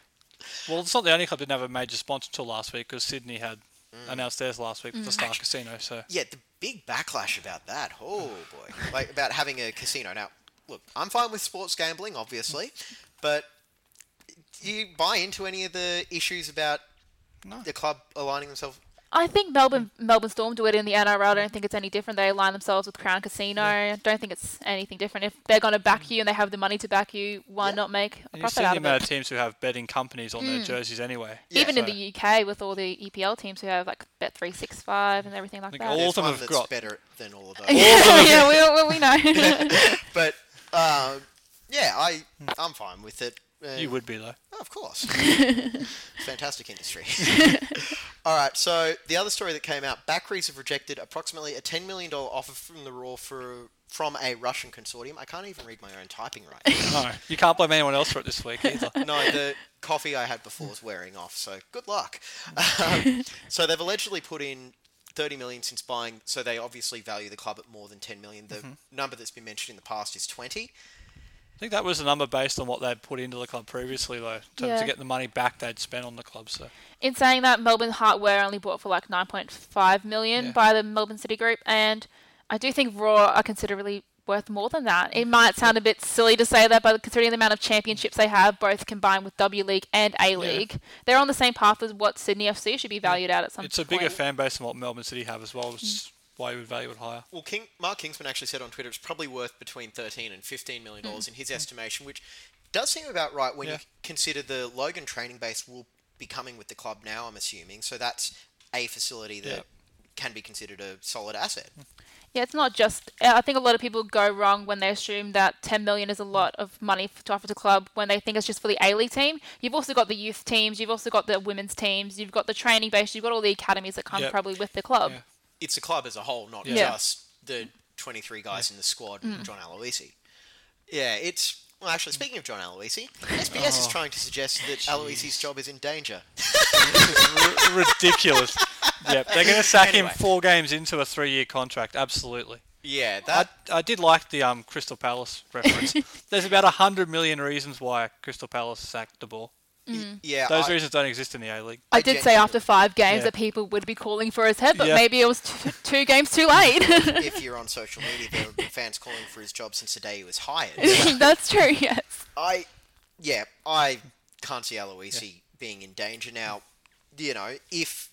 Speaker 3: Well, it's not the only club that didn't have a major sponsor until last week because Sydney had
Speaker 1: Mm.
Speaker 3: announced theirs last week with the Star Casino. So
Speaker 1: Yeah, the big backlash about that. Oh boy, like about having a casino. Now, look, I'm fine with sports gambling, obviously, but do you buy into any of the issues about
Speaker 3: No.
Speaker 1: the club aligning themselves?
Speaker 2: I think Melbourne Melbourne Storm do it in the NRL. I don't think it's any different. They align themselves with Crown Casino. I don't think it's anything different. If they're going to back you and they have the money to back you, why
Speaker 1: Yeah.
Speaker 2: not make a
Speaker 3: and you've
Speaker 2: profit
Speaker 3: seen the
Speaker 2: out of
Speaker 3: amount of teams who have betting companies on their jerseys anyway.
Speaker 2: Even in the UK, with all the EPL teams who have like Bet three six five and everything like
Speaker 3: think
Speaker 2: that.
Speaker 3: all of them have got-
Speaker 1: better than all of those.
Speaker 2: yeah, yeah, we, we know.
Speaker 1: but um, yeah, I I'm fine with it. Uh,
Speaker 3: You would be though.
Speaker 1: Oh, of course. Fantastic industry. All right, so the other story that came out, Bakries have rejected approximately a $10 million offer from the Roar for from a Russian consortium. I can't even read my own typing right now.
Speaker 3: No, you can't blame anyone else for it this week either.
Speaker 1: no, the coffee I had before is wearing off, so good luck. Um, so they've allegedly put in 30 million since buying, so they obviously value the club at more than 10 million. The number that's been mentioned in the past is 20.
Speaker 3: I think that was the number based on what they'd put into the club previously, though, to,
Speaker 2: Yeah.
Speaker 3: to get the money back they'd spent on the club. So
Speaker 2: in saying that, Melbourne Heart were only bought for like 9.5 million
Speaker 3: Yeah.
Speaker 2: by the Melbourne City Group, and I do think Roar are considerably worth more than that. It might sound a bit silly to say that, but considering the amount of championships they have, both combined with W League and A League, they're on the same path as what Sydney FC should be valued at at some
Speaker 3: it's a
Speaker 2: point.
Speaker 3: bigger fan base than what Melbourne City have as well, which is mm. Why you would value it higher.
Speaker 1: Well, King, Mark Kingsman actually said on Twitter it's probably worth between 13 and 15 million
Speaker 2: Mm.
Speaker 1: dollars in his estimation, which does seem about right when
Speaker 3: Yeah.
Speaker 1: you consider the Logan training base will be coming with the club now. I'm assuming so that's a facility that
Speaker 3: Yeah.
Speaker 1: can be considered a solid asset.
Speaker 2: Yeah, it's not just. I think a lot of people go wrong when they assume that 10 million is a lot of money to offer to club when they think it's just for the A League team. You've also got the youth teams, you've also got the women's teams, you've got the training base, you've got all the academies that come
Speaker 3: Yep.
Speaker 2: probably with the club.
Speaker 3: Yeah.
Speaker 1: It's the club as a whole, not
Speaker 2: Yeah.
Speaker 1: just the 23 guys in the squad
Speaker 2: Mm.
Speaker 1: and John Aloisi. Yeah, it's. Well, actually, speaking of John Aloisi, SBS is trying to suggest that Aloisi's job is in danger.
Speaker 3: R- ridiculous. Yep, they're going to sack
Speaker 1: Anyway.
Speaker 3: him four games into a three-year contract. Absolutely.
Speaker 1: Yeah,
Speaker 3: I,
Speaker 1: that.
Speaker 3: I did like the um Crystal Palace reference. There's about a hundred million reasons why Crystal Palace sacked de Boer. Mm.
Speaker 1: yeah,
Speaker 3: Those
Speaker 1: I-
Speaker 3: reasons don't exist in the A League.
Speaker 2: I
Speaker 1: I
Speaker 2: did say after five games
Speaker 3: Yeah.
Speaker 2: that people would be calling for his head, but
Speaker 3: Yeah.
Speaker 2: maybe it was t- two games too late.
Speaker 1: if you're on social media, there have been fans calling for his job since the day he was hired.
Speaker 2: That's true, yes.
Speaker 1: I, yeah, I can't see Aloisi being in danger now. You know, if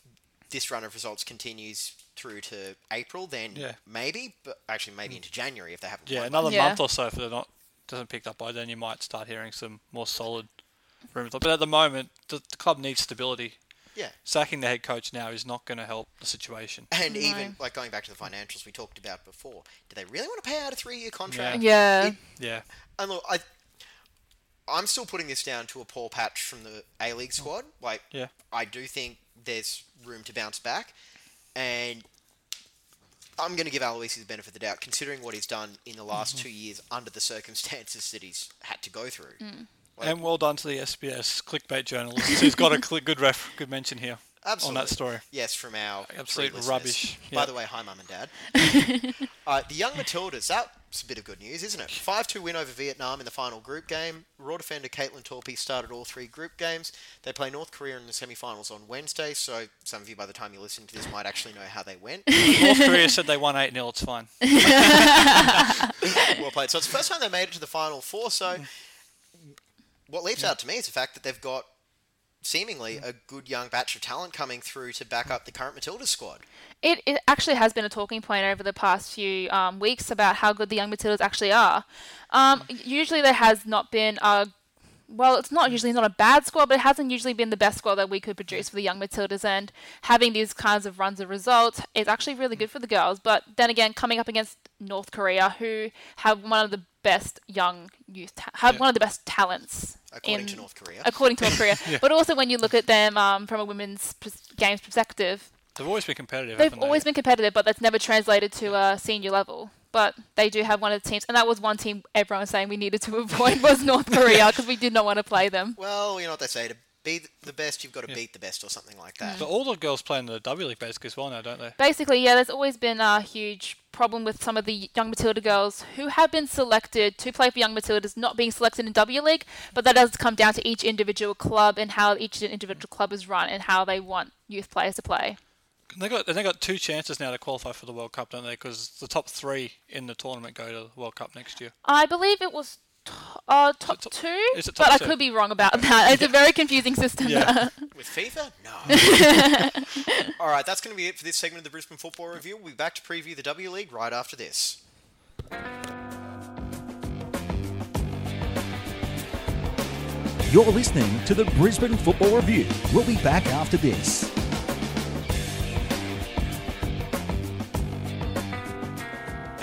Speaker 1: this run of results continues through to April, then
Speaker 3: Yeah.
Speaker 1: maybe, but actually maybe into January if they haven't.
Speaker 3: Yeah,
Speaker 1: won.
Speaker 3: another
Speaker 2: Yeah.
Speaker 3: month or so if they're not doesn't pick up by then, you might start hearing some more solid rumors. But at the moment, the, the club needs stability.
Speaker 1: Yeah.
Speaker 3: Sacking the head coach now is not going to help the situation.
Speaker 1: And
Speaker 2: No.
Speaker 1: even like going back to the financials we talked about before, do they really want to pay out a three-year contract?
Speaker 2: Yeah.
Speaker 1: It-
Speaker 3: Yeah,
Speaker 1: And look, I, I'm still putting this down to a poor patch from the A League squad. Like,
Speaker 3: yeah.
Speaker 1: I do think there's room to bounce back, and I'm going to give Aloisi the benefit of the doubt, considering what he's done in the last
Speaker 3: Mm-hmm.
Speaker 1: two years under the circumstances that he's had to go through. Like-
Speaker 3: And well done to the SBS clickbait journalist who's got a cl- good ref, good mention here
Speaker 1: Absolutely.
Speaker 3: on that story.
Speaker 1: Yes, from our
Speaker 3: Absolute rubbish.
Speaker 1: By the way, hi, mum and dad. uh, the Young Matildas, that's a bit of good news, isn't it? 5 2 win over Vietnam in the final group game. Roar defender Kaitlyn Torpey started all three group games. They play North Korea in the semi finals on Wednesday, so some of you, by the time you listen to this, might actually know how they went.
Speaker 3: North Korea said they won 8 0, it's fine.
Speaker 1: well played. So it's the first time they made it to the final four, so what leaps out to me is the fact that they've got seemingly a good young batch of talent coming through to back up the current Matildas squad.
Speaker 2: It, it actually has been a talking point over the past few um, weeks about how good the young Matildas actually are. Um, usually there has not been a well, it's not usually not a bad squad, but it hasn't usually been the best squad that we could produce for the young Matildas. And having these kinds of runs of results is actually really good for the girls. But then again, coming up against North Korea, who have one of the best young youth, ta- have
Speaker 3: Yeah.
Speaker 2: one of the best talents.
Speaker 1: According
Speaker 2: in-
Speaker 1: to North Korea.
Speaker 2: According to North Korea. But also when you look at them um, from a women's pers- games perspective,
Speaker 3: They've always been competitive.
Speaker 2: They've
Speaker 3: haven't they?
Speaker 2: always been competitive, but that's never translated to a senior level. But they do have one of the teams, and that was one team everyone was saying we needed to avoid was North Korea because we did not want to play them.
Speaker 1: Well, you know what they say to be the best, you've got to beat the best, or something like that.
Speaker 3: But all the girls play in the W League basically as well now, don't they?
Speaker 2: Basically, yeah, there's always been a huge problem with some of the young Matilda girls who have been selected to play for young Matildas not being selected in W League, but that does come down to each individual club and how each individual club is run and how they want youth players to play.
Speaker 3: They got they got two chances now to qualify for the World Cup, don't they? Because the top three in the tournament go to the World Cup next year.
Speaker 2: I believe it was t- uh, top
Speaker 3: top-
Speaker 2: two,
Speaker 3: is it
Speaker 2: but
Speaker 3: top
Speaker 2: I could be wrong about that. It's a very confusing system.
Speaker 3: Yeah.
Speaker 1: With FIFA? No. All right, that's going to be it for this segment of the Brisbane Football Review. We'll be back to preview the W League right after this.
Speaker 4: You're listening to the Brisbane Football Review. We'll be back after this.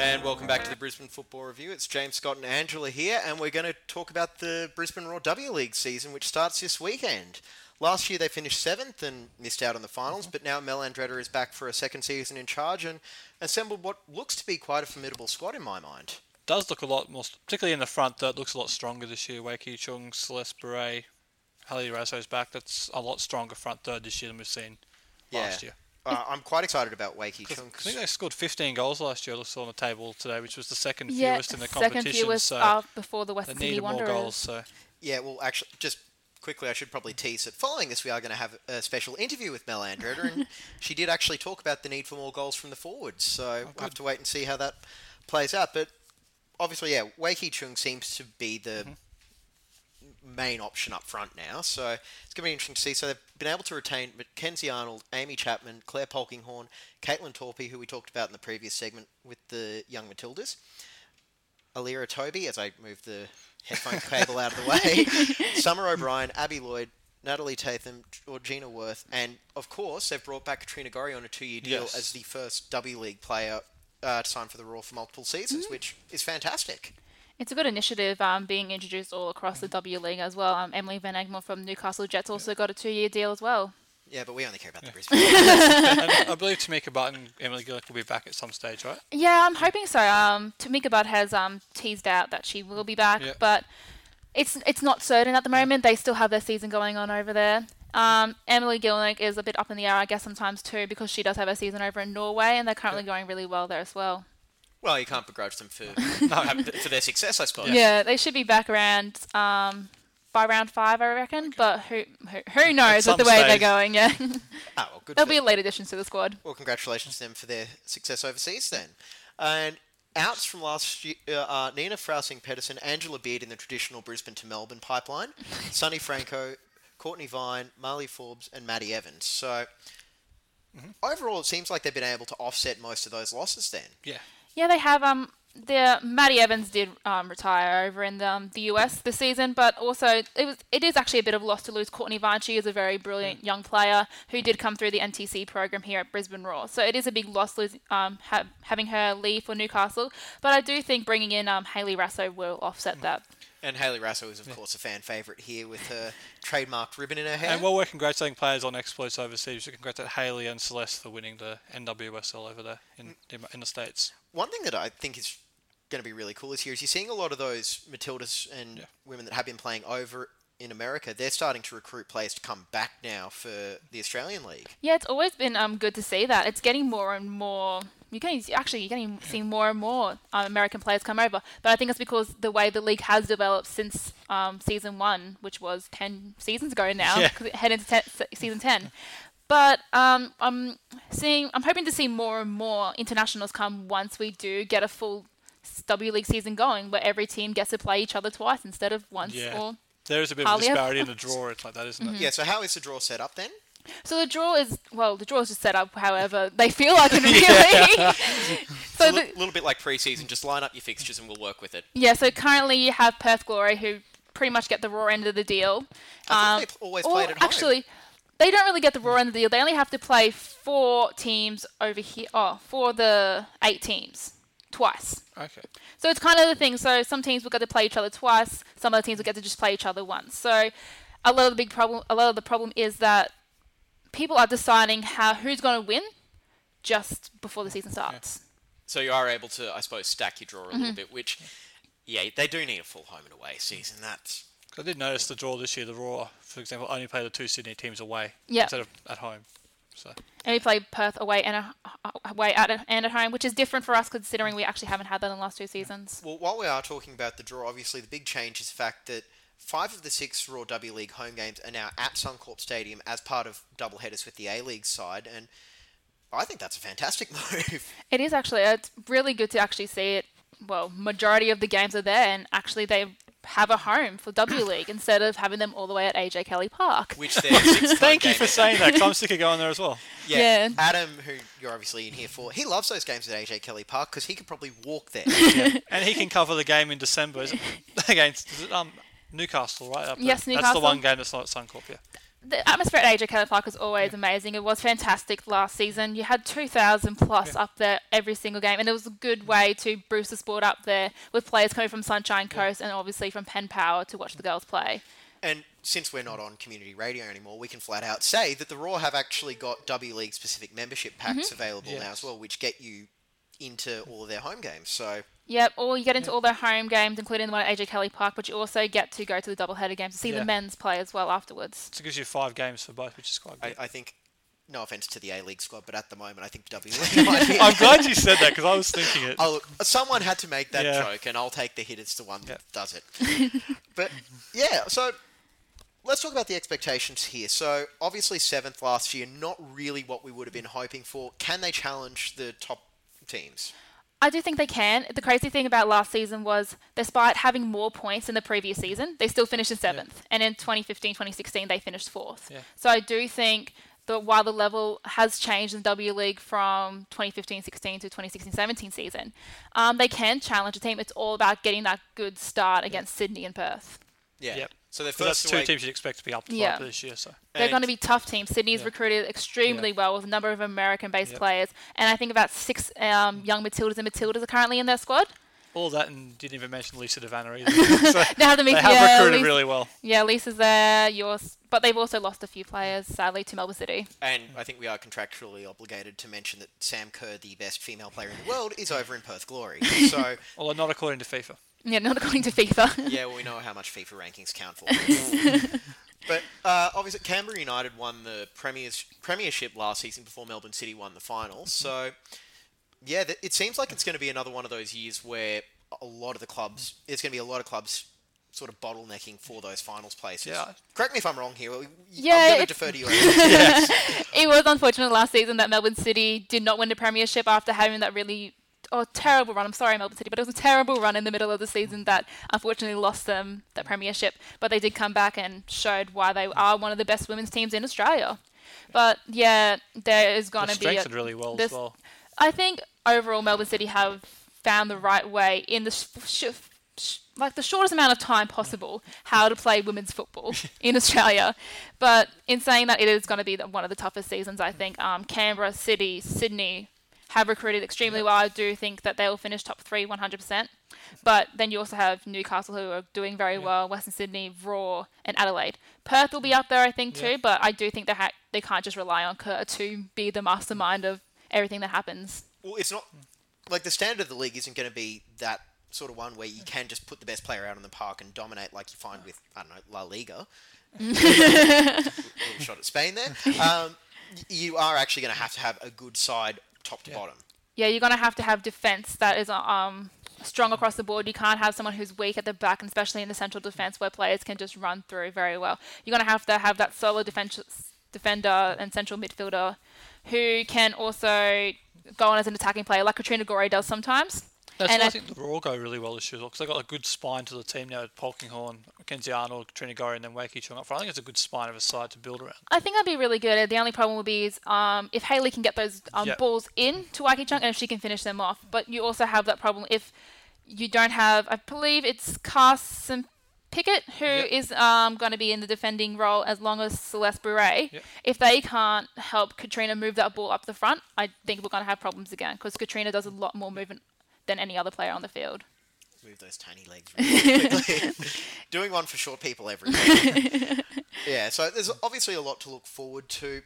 Speaker 1: And welcome back to the Brisbane Football Review. It's James Scott and Angela here, and we're going to talk about the Brisbane Roar W League season, which starts this weekend. Last year they finished seventh and missed out on the finals, mm-hmm. but now Mel Andreatta is back for a second season in charge and assembled what looks to be quite a formidable squad in my mind.
Speaker 3: Does look a lot more, particularly in the front. That looks a lot stronger this year. Wei Ki Chung, Celeste Boureille, Hayley Raso's back. That's a lot stronger front third this year than we've seen last year.
Speaker 1: Uh, I'm quite excited about Wakey
Speaker 3: I think they scored 15 goals last year. I saw on the table today, which was the second
Speaker 2: Yeah,
Speaker 3: fewest in the
Speaker 2: second
Speaker 3: competition.
Speaker 2: fewest
Speaker 3: so
Speaker 2: uh, before the
Speaker 3: they
Speaker 2: West Sydney
Speaker 3: needed more
Speaker 2: Wanderers.
Speaker 3: goals. So
Speaker 1: Yeah, well, actually, just quickly, I should probably tease that following this, we are going to have a special interview with Mel Andreatta, and she did actually talk about the need for more goals from the forwards. So we'll have to wait and see how that plays out. But obviously, yeah, Wakey Chung seems to be the main option up front now. So it's going to be interesting to see. So they've been able to retain Mackenzie Arnold, Amy Chapman, Clare Polkinghorne, Kaitlyn Torpey, who we talked about in the previous segment with the Young Matildas. Allira Toby, as I move the headphone cable out of the way. Summer O'Brien, Abby Lloyd, Natalie Tatham, Georgina Worth, and of course they've brought back Katrina Gorry on a two-year deal
Speaker 3: Yes.
Speaker 1: as the first W League player uh, to sign for the Roar for multiple seasons, which is fantastic.
Speaker 2: It's a good initiative um, being introduced all across the W League as well. Um, Emily Van Egmond from Newcastle Jets also got a two-year deal as well.
Speaker 1: Yeah, but we only care about the Brisbane.
Speaker 3: I believe Tamika Butt and Emily Gielnik will be back at some stage, right?
Speaker 2: Yeah, I'm hoping so. Um, Tamika Butt has um, teased out that she will be back,
Speaker 3: Yeah.
Speaker 2: but it's it's not certain at the moment. They still have their season going on over there. Um, Emily Gielnik is a bit up in the air, I guess, sometimes too, because she does have her season over in Norway, and they're currently going really well there as well.
Speaker 1: Well, you can't begrudge them for have- for their success, I suppose.
Speaker 2: Yeah, they should be back around um, by round five, I reckon. But who who, who knows with the way they're going? Yeah,
Speaker 1: Oh, well, good.
Speaker 2: there'll be a late addition to the squad.
Speaker 1: Well, congratulations to them for their success overseas then. And outs from last year uh, are Nina Frausing Pedersen, Angela Beard in the traditional Brisbane to Melbourne pipeline, Sonny Franco, Courtney Vine, Marley Forbes, and Maddie Evans. So overall, it seems like they've been able to offset most of those losses then.
Speaker 3: Yeah.
Speaker 2: Yeah, they have. Um, the Maddie Evans did um, retire over in the, um, the US this season, but also it was it is actually a bit of a loss to lose Courtney. She is a very brilliant young player who did come through the NTC program here at Brisbane Roar. So it is a big loss losing, um, ha- having her leave for Newcastle. But I do think bringing in um, Hayley Raso will offset that.
Speaker 1: And Hayley Raso is, of course, a fan favourite here with her trademarked ribbon in her hair.
Speaker 3: And while we're congratulating players on exploits overseas, we congratulate Hayley and Celeste for winning the NWSL over there in, mm. in, in the States.
Speaker 1: One thing that I think is going to be really cool this year is you're seeing a lot of those Matildas and
Speaker 3: Yeah.
Speaker 1: women that have been playing over in America. They're starting to recruit players to come back now for the Australian League.
Speaker 2: Yeah, it's always been um, good to see that. It's getting more and more. You can actually you're getting seeing more and more um, American players come over, but I think it's because the way the league has developed since um, season one, which was ten seasons ago now,
Speaker 3: Yeah.
Speaker 2: 'cause it head into ten, season ten. But um, I'm seeing, I'm hoping to see more and more internationals come once we do get a full W League season going, where every team gets to play each other twice instead of once.
Speaker 3: Yeah.
Speaker 2: Or
Speaker 3: There is a bit of a
Speaker 2: Hardly ever.
Speaker 3: disparity in the draw. It's like that, isn't it?
Speaker 1: Yeah, so how is the draw set up then?
Speaker 2: So the draw is well, the draw is just set up however they feel like it really.
Speaker 1: It's
Speaker 2: so
Speaker 1: a
Speaker 2: the,
Speaker 1: li- little bit like pre-season. Just line up your fixtures and we'll work with it.
Speaker 2: yeah, so currently you have Perth Glory who pretty much get the raw end of the deal.
Speaker 1: I thought
Speaker 2: Um,
Speaker 1: they p- always
Speaker 2: or
Speaker 1: played at home.
Speaker 2: actually, they don't really get the raw end of the deal. They only have to play four teams over here. Oh, for the eight teams twice.
Speaker 3: Okay.
Speaker 2: So it's kind of the thing. So some teams will get to play each other twice. Some other teams will get to just play each other once. So a lot of the big problem, a lot of the problem is that people are deciding how who's going to win just before the season starts.
Speaker 1: So you are able to, I suppose, stack your draw a
Speaker 2: Mm-hmm.
Speaker 1: little bit, which, yeah, they do need a full home and away season. That's
Speaker 3: 'Cause I did notice the draw this year. The Roar, for example, only play the two Sydney teams away
Speaker 2: Yeah.
Speaker 3: instead of at home. So
Speaker 2: And we play Perth away and a, away at and at home, which is different for us considering we actually haven't had that in the last two seasons.
Speaker 1: Well, while we are talking about the draw, obviously the big change is the fact that five of the six Roar W League home games are now at Suncorp Stadium as part of double headers with the A League side, and I think that's a fantastic move.
Speaker 2: It is actually it's really good to actually see it. Well, majority of the games are there, and actually they have a home for W League instead of having them all the way at AJ Kelly Park.
Speaker 1: Which their sixth
Speaker 3: thank you for saying that. 'cause I'm sick of going there as well.
Speaker 1: Yeah,
Speaker 2: Yeah.
Speaker 1: Adam, who you're obviously in here for, he loves those games at AJ Kelly Park because he could probably walk there.
Speaker 3: And he can cover the game in December is it- against is it, um, Newcastle, right? Up there?
Speaker 2: Yes,
Speaker 3: That's the
Speaker 2: Newcastle.
Speaker 3: one game that's not at Suncorp, yeah.
Speaker 2: The atmosphere at AJ Kelly Park is always amazing. It was fantastic last season. You had 2,000 plus up there every single game, and it was a good way to boost the sport up there with players coming from Sunshine Coast and obviously from Penn Power to watch the girls play.
Speaker 1: And since we're not on community radio anymore, we can flat out say that the Roar have actually got W League specific membership packs mm-hmm. available now as well, which get you into all of their home games. So
Speaker 2: Yep, or you get into all their home games, including the one at AJ Kelly Park, but you also get to go to the double-header games to see
Speaker 3: Yeah.
Speaker 2: the men's play as well afterwards.
Speaker 3: So it gives you five games for both, which is quite
Speaker 1: I,
Speaker 3: good.
Speaker 1: I think, no offense to the A League squad, but at the moment I think W League might be.
Speaker 3: I'm glad you said that because I was thinking it.
Speaker 1: Oh, look, someone had to make that
Speaker 3: Yeah.
Speaker 1: joke, and I'll take the hit. It's the one that does it. but yeah, so let's talk about the expectations here. So obviously seventh last year, not really what we would have been hoping for. Can they challenge the top teams?
Speaker 2: I do think they can. The crazy thing about last season was, despite having more points than the previous season, they still finished in seventh. And in 2015 2016, they finished fourth.
Speaker 3: Yeah.
Speaker 2: So I do think that while the level has changed in the W League from 2015 16 to 2016 17 season, um, they can challenge a team. It's all about getting that good start against Sydney and Perth.
Speaker 1: Yeah.
Speaker 3: Yep.
Speaker 1: So they're
Speaker 3: 'Cause that's two
Speaker 1: away.
Speaker 3: teams you'd expect to be up
Speaker 2: Yeah.
Speaker 3: this year. So
Speaker 2: They're going to be tough teams. Sydney's
Speaker 3: Yeah.
Speaker 2: recruited extremely well with a number of American-based
Speaker 3: Yep.
Speaker 2: players, and I think about six um, young Matildas and Matildas are currently in their squad.
Speaker 3: all that, and didn't even mention Lisa De Vanna either. so
Speaker 2: They have the
Speaker 3: they have
Speaker 2: yeah,
Speaker 3: recruited
Speaker 2: Lisa,
Speaker 3: really well.
Speaker 2: yeah, Lisa's there. Yours, but they've also lost a few players, sadly, to Melbourne City.
Speaker 1: And I think we are contractually obligated to mention that Sam Kerr, the best female player in the world, is over in Perth Glory. So,
Speaker 3: Although not according to FIFA.
Speaker 2: Yeah, not according to FIFA.
Speaker 1: yeah, well, we know how much FIFA rankings count for. but uh, obviously, Canberra United won the premiers, Premiership last season before Melbourne City won the finals. So, yeah, th- it seems like it's going to be another one of those years where a lot of the clubs, there's going to be a lot of clubs sort of bottlenecking for those finals places.
Speaker 3: Yeah.
Speaker 1: Correct me if I'm wrong here.
Speaker 2: Yeah,
Speaker 1: I'm going to defer to you.
Speaker 2: it was unfortunate last season that Melbourne City did not win the premiership after having that really oh, terrible run. I'm sorry, Melbourne City, but it was a terrible run in the middle of the season that unfortunately lost them the premiership. But they did come back and showed why they are one of the best women's teams in Australia. But yeah, there is going to be. A,
Speaker 3: strengthened really well as
Speaker 2: this-
Speaker 3: well.
Speaker 2: I think overall Melbourne City have found the right way in the sh- sh- sh- like the shortest amount of time possible how to play women's football in Australia. But in saying that, it is going to be the- one of the toughest seasons. I think um, Canberra, City, Sydney have recruited extremely well. I do think that they will finish top three 100%. But then you also have Newcastle who are doing very well, Western Sydney, Roar, and Adelaide. Perth will be up there, I think,
Speaker 3: Yeah.
Speaker 2: too. But I do think they ha- they can't just rely on Kerr to be the mastermind of everything that happens.
Speaker 1: Well, it's not like the standard of the league isn't going to be that sort of one where you can just put the best player out on the park and dominate like you find with I don't know La Liga. little shot at Spain there. Um, you are actually going to have to have a good side, top to
Speaker 3: Yeah.
Speaker 1: bottom.
Speaker 2: Yeah, you're going to have to have defense that is um strong across the board. You can't have someone who's weak at the back, and especially in the central defense where players can just run through very well. You're going to have to have that solo defense defender and central midfielder who can also go on as an attacking player, like Katrina Gorry does sometimes.
Speaker 3: That's
Speaker 2: and
Speaker 3: why I
Speaker 2: I-
Speaker 3: think the Roar go really well this year because they've got a good spine to the team now. with Polkinghorne, Mackenzie Arnold, Katrina Gorry, and then Wakey Chung up front. I think it's a good spine of a side to build around.
Speaker 2: I think that'd be really good. The only problem would be is um, if Hayley can get those um,
Speaker 3: Yeah.
Speaker 2: balls in to Waiki Chung and if she can finish them off. But you also have that problem if you don't have, I believe it's Carson Pickett who is
Speaker 3: Yep.
Speaker 2: um, going to be in the defending role as long as Celeste Boureille.
Speaker 3: Yep.
Speaker 2: If they can't help Katrina move that ball up the front, I think we're going to have problems again because Katrina does a lot more movement than any other player on the field.
Speaker 1: Move those tiny legs really quickly. Doing one for short people every every day. yeah, so there's obviously a lot to look forward to.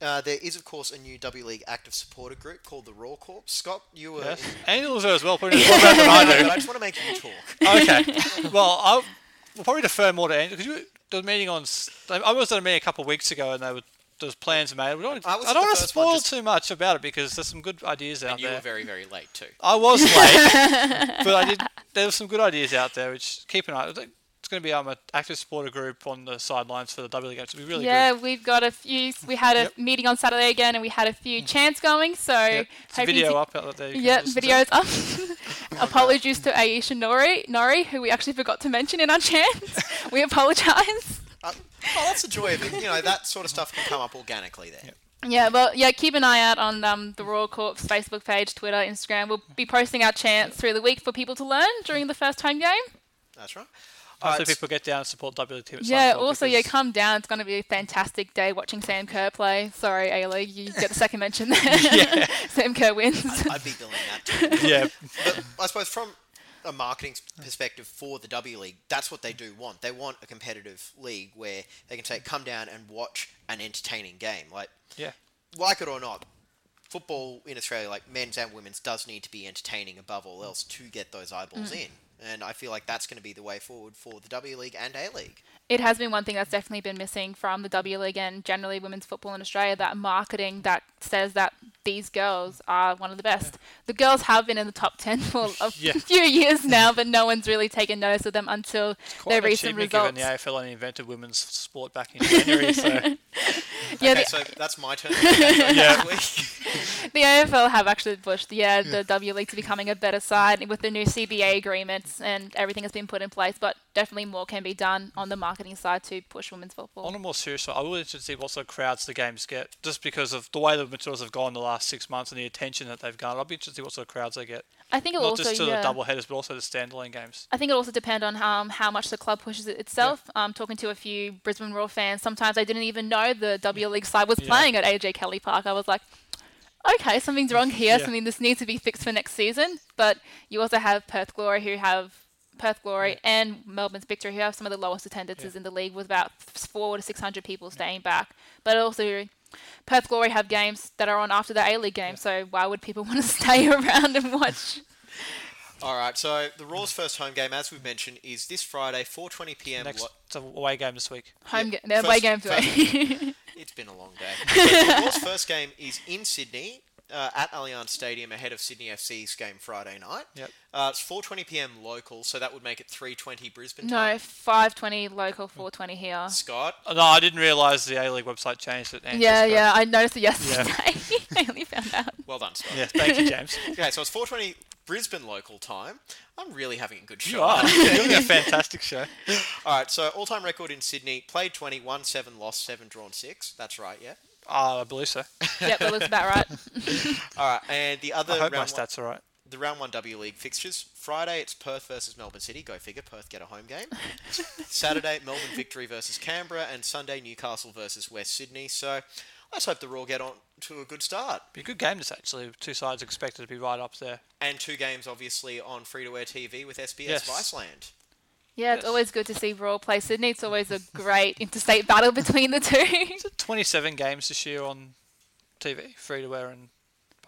Speaker 1: Uh, there is, of course, a new W League active supporter group called the Roar Corps. Scott, you were.
Speaker 3: Yes. Angels are as well putting more about than I
Speaker 1: But
Speaker 3: do.
Speaker 1: I just want to make you talk.
Speaker 3: okay. Well, I'll we'll probably defer more to Angel because you there meeting on. I was at a meeting a couple of weeks ago, and they were there was plans made. We don't,
Speaker 1: I
Speaker 3: I, don't want to spoil
Speaker 1: just-
Speaker 3: too much about it because there's some good ideas out there.
Speaker 1: And you
Speaker 3: there.
Speaker 1: were very, very late too.
Speaker 3: I was late, but I did. There were some good ideas out there, which keep an eye. It's going to be um, an active supporter group on the sidelines for the W League games. It'll be really
Speaker 2: yeah,
Speaker 3: good.
Speaker 2: we've got a few. We had a
Speaker 3: Yep. Mm.
Speaker 2: meeting on Saturday again, and we had a few chants going. So
Speaker 3: Yep. It's a video
Speaker 2: to-
Speaker 3: up out there. you
Speaker 2: Yep, videos up. Apologies to Aisha Nori, Nori, who we actually forgot to mention in our chants. we apologise.
Speaker 1: Uh, oh, that's the joy of it. You know, that sort of stuff can come up organically there.
Speaker 2: Yeah, well, yeah, keep an eye out on um, the Royal Corps Facebook page, Twitter, Instagram. We'll be posting our chants through the week for people to learn during the first home game.
Speaker 1: That's right.
Speaker 3: Hopefully,
Speaker 1: Uh,
Speaker 3: people get down and support W League team.
Speaker 2: Yeah,
Speaker 3: Suncorp
Speaker 2: also, yeah, come down. It's going to be a fantastic day watching Sam Kerr play. Sorry, A League, you get the second mention there. Sam Kerr wins.
Speaker 1: I'd be billing that too.
Speaker 3: yeah,
Speaker 1: But I suppose from a marketing perspective for the W League, that's what they do want. They want a competitive league where they can say, come down and watch an entertaining game. Like,
Speaker 3: yeah.
Speaker 1: like it or not, football in Australia, like men's and women's, does need to be entertaining above all else to get those eyeballs mm. in. And I feel like that's going to be the way forward for the W League and A League.
Speaker 2: it has been one thing that's definitely been missing from the W League and generally women's football in Australia that marketing that says that these girls are one of the best. The girls have been in the top 10 for a
Speaker 3: Yeah.
Speaker 2: few years now, but no one's really taken notice of them until
Speaker 3: Quite
Speaker 2: their
Speaker 3: an
Speaker 2: recent
Speaker 3: achievement
Speaker 2: results.
Speaker 3: given the AFL only invented women's sport back in January. so
Speaker 2: Yeah,
Speaker 1: okay,
Speaker 2: the-
Speaker 1: so that's my turn. yeah.
Speaker 2: the AFL have actually pushed yeah, the W League to becoming a better side with the new CBA agreements and everything has been put in place. But definitely more can be done on the marketing side to push women's football.
Speaker 3: On a more serious note, I really interested to see what sort of crowds the games get, just because of the way the Matildas have gone the last six months and the attention that they've garnered. I'll be interested to see what sort of crowds they get.
Speaker 2: I think it
Speaker 3: Not
Speaker 2: also
Speaker 3: just to
Speaker 2: yeah.
Speaker 3: the double headers, but also the standalone games.
Speaker 2: I think it also depends on how, how much the club pushes it itself. Um, talking to a few Brisbane Roar fans, sometimes I didn't even know the W League side was
Speaker 3: Yeah.
Speaker 2: playing at AJ Kelly Park. I was like, okay, something's wrong here.
Speaker 3: Yeah.
Speaker 2: Something this needs to be fixed for next season. But you also have Perth Glory who have Perth Glory and Melbourne's Victory who have some of the lowest attendances
Speaker 3: Yeah.
Speaker 2: in the league with about four to six hundred people staying back. But also. Perth Glory have games that are on after the A League game, so why would people want to stay around and watch?
Speaker 1: All right, so the Roar's first home game, as we've mentioned, is this Friday, 4:20 p.m.
Speaker 3: Next
Speaker 1: lo-
Speaker 3: it's a away game this week.
Speaker 2: Home
Speaker 1: Yeah,
Speaker 2: ga- they're away game today.
Speaker 1: It's been a long day. So the Roar's first game is in Sydney uh, at Allianz Stadium ahead of Sydney FC's game Friday night.
Speaker 3: Yep.
Speaker 1: Uh, it's 4:20 p.m. local, so that would make it 3:20 Brisbane time.
Speaker 2: No,
Speaker 1: time.
Speaker 2: 520 local, 420 here.
Speaker 1: Scott,
Speaker 3: Oh, No, I didn't realise the A League website changed it.
Speaker 2: Yeah,
Speaker 3: so-
Speaker 2: yeah, I noticed it yesterday. I only found out.
Speaker 1: well done, Scott.
Speaker 3: Yeah, thank you, James.
Speaker 1: Okay, so it's 4:20 Brisbane local time. I'm really having a good show.
Speaker 3: You are. You're doing a fantastic show.
Speaker 1: All right, so all-time record in Sydney: played 20, won seven, lost seven, drawn six. That's right, yeah.
Speaker 3: Ah, I believe so.
Speaker 2: Yep, that looks about right.
Speaker 1: All right, and the other
Speaker 3: I hope my
Speaker 1: round one,
Speaker 3: stats are right.
Speaker 1: the round one W League fixtures. Friday, it's Perth versus Melbourne City. Go figure. Perth get a home game. Saturday, Melbourne Victory versus Canberra, and Sunday, Newcastle versus West Sydney. So let's hope the Roar get on to a good start.
Speaker 3: Be a good game this actually. Two sides expected to be right up there.
Speaker 1: And two games, obviously, on free-to-air TV with SBS
Speaker 3: Yes.
Speaker 1: Viceland.
Speaker 2: Yeah, it's
Speaker 3: Yes.
Speaker 2: always good to see Roar play Sydney. It's always a great interstate battle between the two.
Speaker 3: Is it 27 games this year on TV, free to air and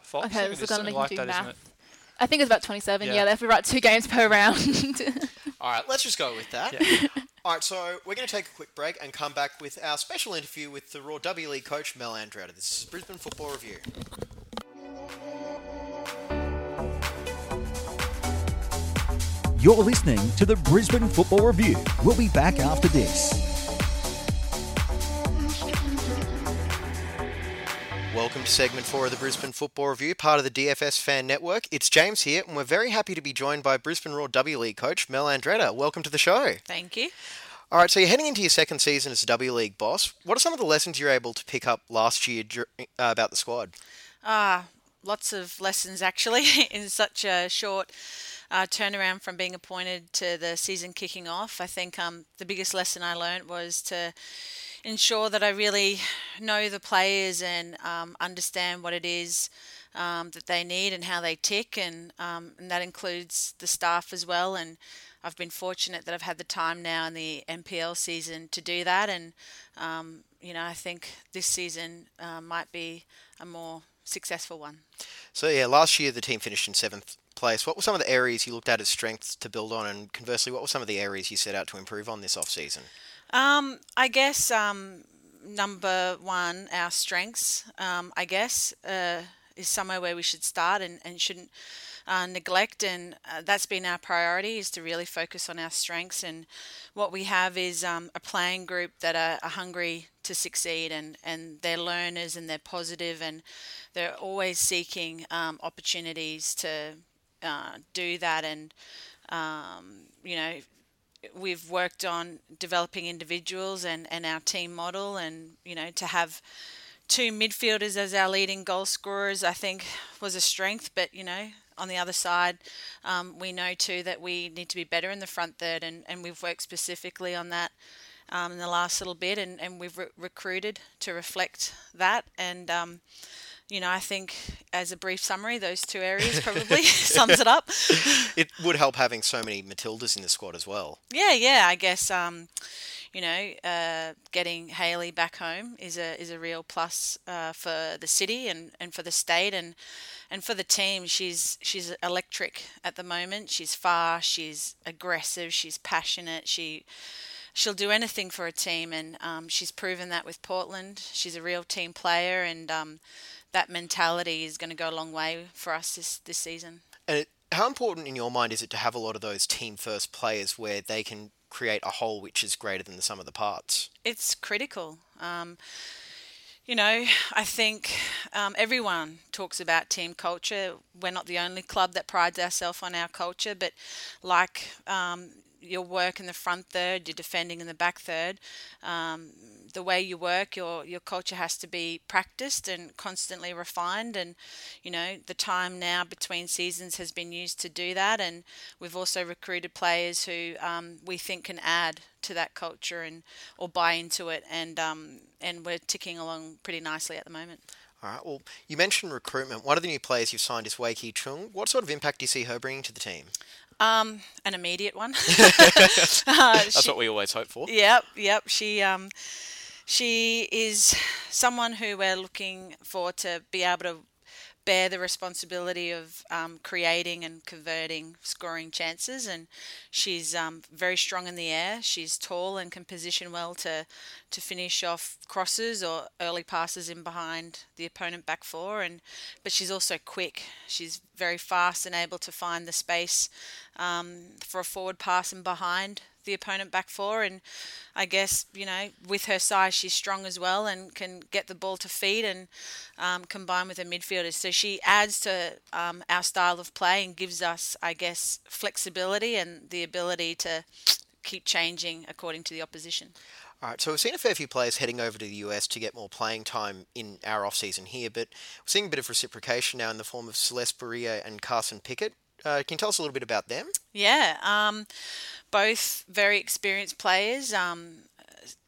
Speaker 3: Fox?
Speaker 2: Okay,
Speaker 3: I
Speaker 2: let's
Speaker 3: think
Speaker 2: look
Speaker 3: it's
Speaker 2: on
Speaker 3: something like
Speaker 2: do
Speaker 3: that, isn't
Speaker 2: math.
Speaker 3: it?
Speaker 2: I think it's about 27. Yeah,
Speaker 3: Yeah.
Speaker 2: they have to write two games per round.
Speaker 1: All right, let's just go with that.
Speaker 3: Yeah.
Speaker 1: All right, so we're going to take a quick break and come back with our special interview with the Roar W League coach Mel Andreatta. This is Brisbane Football Review.
Speaker 4: You're listening to the Brisbane Football Review. We'll be back after this.
Speaker 1: Welcome to segment four of the Brisbane Football Review, part of the DFS Fan Network. It's James here, and we're very happy to be joined by Brisbane Roar W League coach Mel Andreatta. Welcome to the show.
Speaker 5: Thank you.
Speaker 1: All right, so you're heading into your second season as a W League boss. What are some of the lessons you're able to pick up last year uh, about the squad?
Speaker 5: Ah, lots of lessons actually in such a short uh, turnaround from being appointed to the season kicking off. I think um, the biggest lesson I learned was to ensure that I really know the players and um, understand what it is um, that they need and how they tick, and um, and that includes the staff as well. And I've been fortunate that I've had the time now in the NPL season to do that, and um, you know I think this season uh, might be a more successful one.
Speaker 1: So yeah, last year the team finished in seventh place. What were some of the areas you looked at as strengths to build on, and conversely, what were some of the areas you set out to improve on this off season?
Speaker 5: Um, I guess um, number one, our strengths. Um, I guess uh, is somewhere where we should start and, and shouldn't uh, neglect, and uh, that's been our priority is to really focus on our strengths. And what we have is um, a playing group that are, are hungry to succeed, and and they're learners and they're positive, and they're always seeking um, opportunities to uh, do that, and um, you know we've worked on developing individuals and, and our team model and you know to have two midfielders as our leading goal scorers I think was a strength. But you know on the other side um, we know too that we need to be better in the front third and, and we've worked specifically on that um, in the last little bit and, and we've re- recruited to reflect that. And um, you know I think as a brief summary those two areas probably sums it up
Speaker 1: It would help having so many Matildas in the squad as well.
Speaker 5: Yeah, yeah. I guess um, you know, uh, getting Hayley back home is a is a real plus uh, for the city and, and for the state and and for the team. She's she's electric at the moment. She's fast. She's aggressive. She's passionate. She she'll do anything for a team, and um, she's proven that with Portland. She's a real team player, and um, that mentality is going to go a long way for us this this season.
Speaker 1: And it, how important in your mind is it to have a lot of those team first players where they can create a whole which is greater than the sum of the parts?
Speaker 5: it's critical. Um, You know, I think um, everyone talks about team culture. We're not the only club that prides ourselves on our culture, but like um, your work in the front third, your defending in the back third, um, the way you work, your your culture has to be practiced and constantly refined. And you know, the time now between seasons has been used to do that. And we've also recruited players who um, we think can add to that culture and or buy into it. And um, and we're ticking along pretty nicely at the moment.
Speaker 1: All right. Well, you mentioned recruitment. One of the new players you've signed is Wei Ki Chung. What sort of impact do you see her bringing to the team?
Speaker 5: Um, an immediate one.
Speaker 1: That's
Speaker 5: She-
Speaker 1: what we always hope for.
Speaker 5: Yep, yep. She um, she is someone who we're looking for to be able to bear the responsibility of um, creating and converting scoring chances. And she's um, very strong in the air. She's tall and can position well to to finish off crosses or early passes in behind the opponent back four. And but she's also quick. She's very fast and able to find the space um, for a forward pass and behind the opponent back four. And I guess you know with her size, she's strong as well and can get the ball to feed and um, combine with her midfielders. So she adds to um, our style of play and gives us, I guess, flexibility and the ability to keep changing according to the opposition.
Speaker 1: All right, so we've seen a fair few players heading over to the US to get more playing time in our off season here, but we're seeing a bit of reciprocation now in the form of Celeste Boureille and Carson Pickett. Uh, can you tell us a little bit about them?
Speaker 5: Yeah, um, both very experienced players. Um,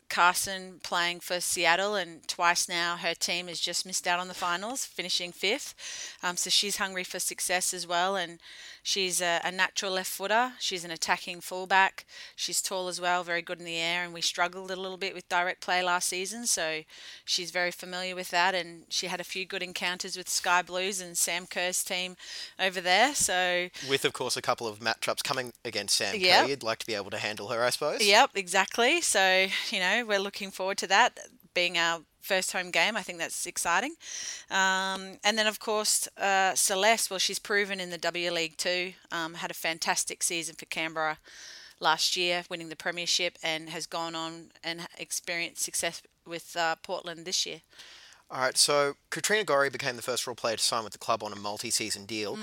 Speaker 5: Carson playing for Seattle, and twice now her team has just missed out on the finals, finishing fifth. Um, so she's hungry for success as well, and she's a, a natural left footer. She's an attacking fullback. She's tall as well, very good in the air, and we struggled a little bit with direct play last season, so she's very familiar with that. And she had a few good encounters with Sky Blues and Sam Kerr's team over there. So
Speaker 1: With, of course, a couple of matchups coming against Sam
Speaker 5: Yep.
Speaker 1: Kerr. You'd like to be able to handle her, I suppose.
Speaker 5: Yep, exactly. So, you know, we're looking forward to that being our first home game. I think that's exciting. Um, and then, of course, uh, Celeste, well, she's proven in the W League too, um, had a fantastic season for Canberra last year, winning the Premiership, and has gone on and experienced success with uh, Portland this year.
Speaker 1: All right, so Katrina Gorry became the first Roar player to sign with the club on a multi-season
Speaker 5: Hmm.
Speaker 1: deal.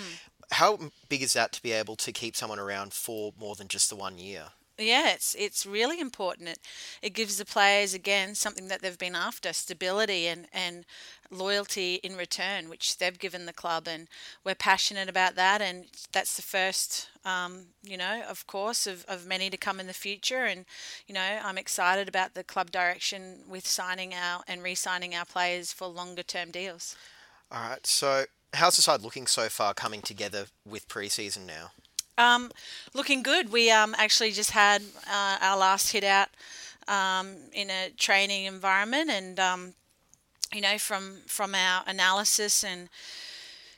Speaker 1: How big is that to be able to keep someone around for more than just the one year?
Speaker 5: Yeah, it's it's really important. It it gives the players again something that they've been after, stability and and loyalty in return, which they've given the club, and we're passionate about that. And that's the first, um, you know, of course, of, of many to come in the future. And you know, I'm excited about the club direction with signing our and re-signing our players for longer term deals.
Speaker 1: All right, so how's the side looking so far coming together with pre-season now?
Speaker 5: Um, looking good. We um, actually just had uh, our last hit out um, in a training environment, and um, you know, from from our analysis and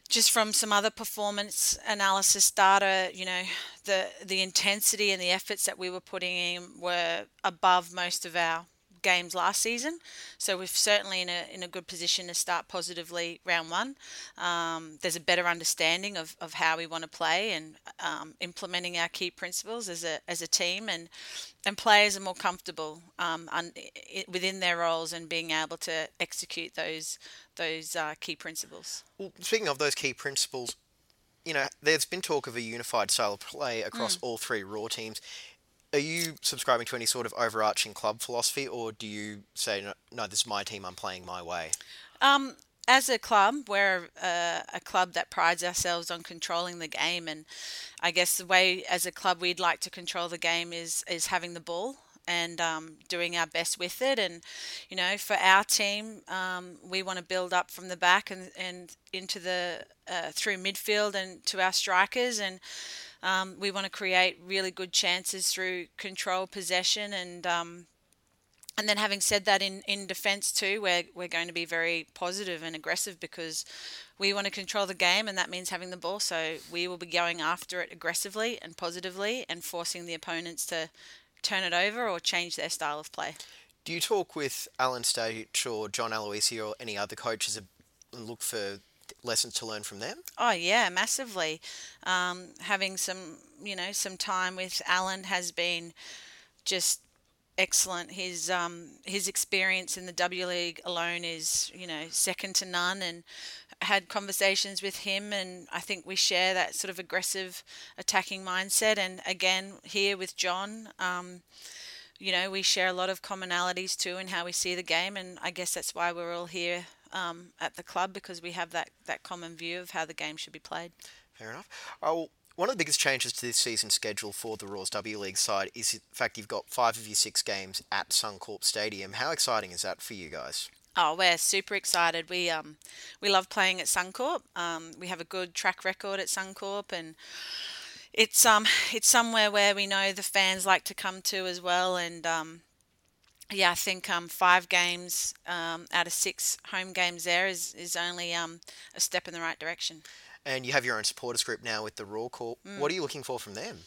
Speaker 5: just from some other performance analysis data, you know, the the intensity and the efforts that we were putting in were above most of our games last season. So we're certainly in a in a good position to start positively round one. Um, there's a better understanding of, of how we want to play and um, implementing our key principles as a as a team and and players are more comfortable um, un, within their roles and being able to execute those those uh, key principles.
Speaker 1: Well, speaking of those key principles, you know, there's been talk of a unified style of play across all three Roar teams. Are you subscribing to any sort of overarching club philosophy, or do you say, no, this is my team, I'm playing my way?
Speaker 5: Um, as a club, we're a, a club that prides ourselves on controlling the game, and I guess the way as a club we'd like to control the game is is having the ball and um, doing our best with it. And you know, for our team, um, we want to build up from the back and and into the uh, through midfield and to our strikers and. Um, we want to create really good chances through control, possession, and um, and then having said that in, in defence too, we're, we're going to be very positive and aggressive because we want to control the game and that means having the ball. So we will be going after it aggressively and positively and forcing the opponents to turn it over or change their style of play.
Speaker 1: Do you talk with Alan Stage or John Aloisi or any other coaches and look for lessons to learn from them?
Speaker 5: Oh yeah, massively. Um, having some, you know, some time with Alan has been just excellent. His um, his experience in the W League alone is you know second to none, and had conversations with him, and I think we share that sort of aggressive attacking mindset. And again, here with John. Um, you know, we share a lot of commonalities too in how we see the game, and I guess that's why we're all here um, at the club because we have that, that common view of how the game should be played.
Speaker 1: Fair enough. Oh, one of the biggest changes to this season's schedule for the Roars W League side is the fact you've got five of your six games at Suncorp Stadium. How exciting is that for you guys?
Speaker 5: Oh, we're super excited. We um we love playing at Suncorp. Um, we have a good track record at Suncorp, and it's um it's somewhere where we know the fans like to come to as well. And um, yeah, I think um five games um out of six home games there is is only um a step in the right direction.
Speaker 1: And you have your own supporters group now with the Roar Corps. What are you looking for from them?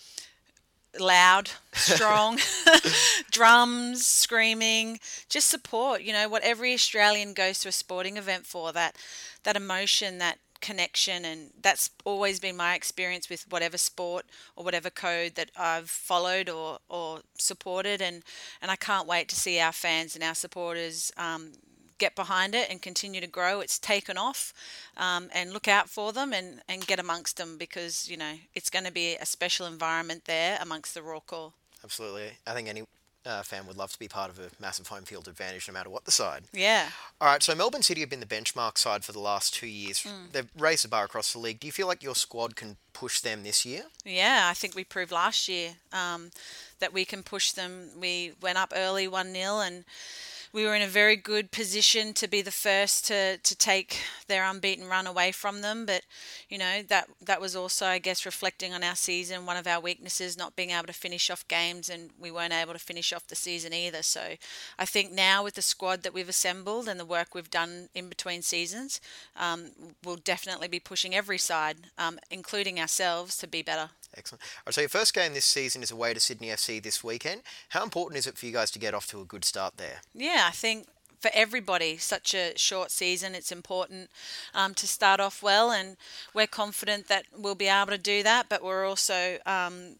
Speaker 5: loud, strong, drums, screaming, just support. You know what every Australian goes to a sporting event for that that emotion, that connection, and that's always been my experience with whatever sport or whatever code that I've followed or or supported, and and I can't wait to see our fans and our supporters. Um, get behind it and continue to grow. It's taken off, um, and look out for them and, and get amongst them because you know it's going to be a special environment there amongst the Roar Corps.
Speaker 1: Absolutely. I think any uh, fan would love to be part of a massive home field advantage no matter what the side.
Speaker 5: Yeah.
Speaker 1: All right, so Melbourne City have been the benchmark side for the last two years. They've raised the bar across the league. Do you feel like your squad can push them this year?
Speaker 5: Yeah, I think we proved last year um, that we can push them. We went up early 1 0 and we were in a very good position to be the first to, to take their unbeaten run away from them. But, you know, that, that was also, I guess, reflecting on our season, one of our weaknesses, not being able to finish off games, and we weren't able to finish off the season either. So I think now with the squad that we've assembled and the work we've done in between seasons, um, we'll definitely be pushing every side, um, including ourselves, to be better.
Speaker 1: Excellent. All right, so your first game this season is away to Sydney FC this weekend. How important is it for you guys to get off to a good start there?
Speaker 5: Yeah, I think for everybody, such a short season, it's important um, to start off well, and we're confident that we'll be able to do that. But we're also um,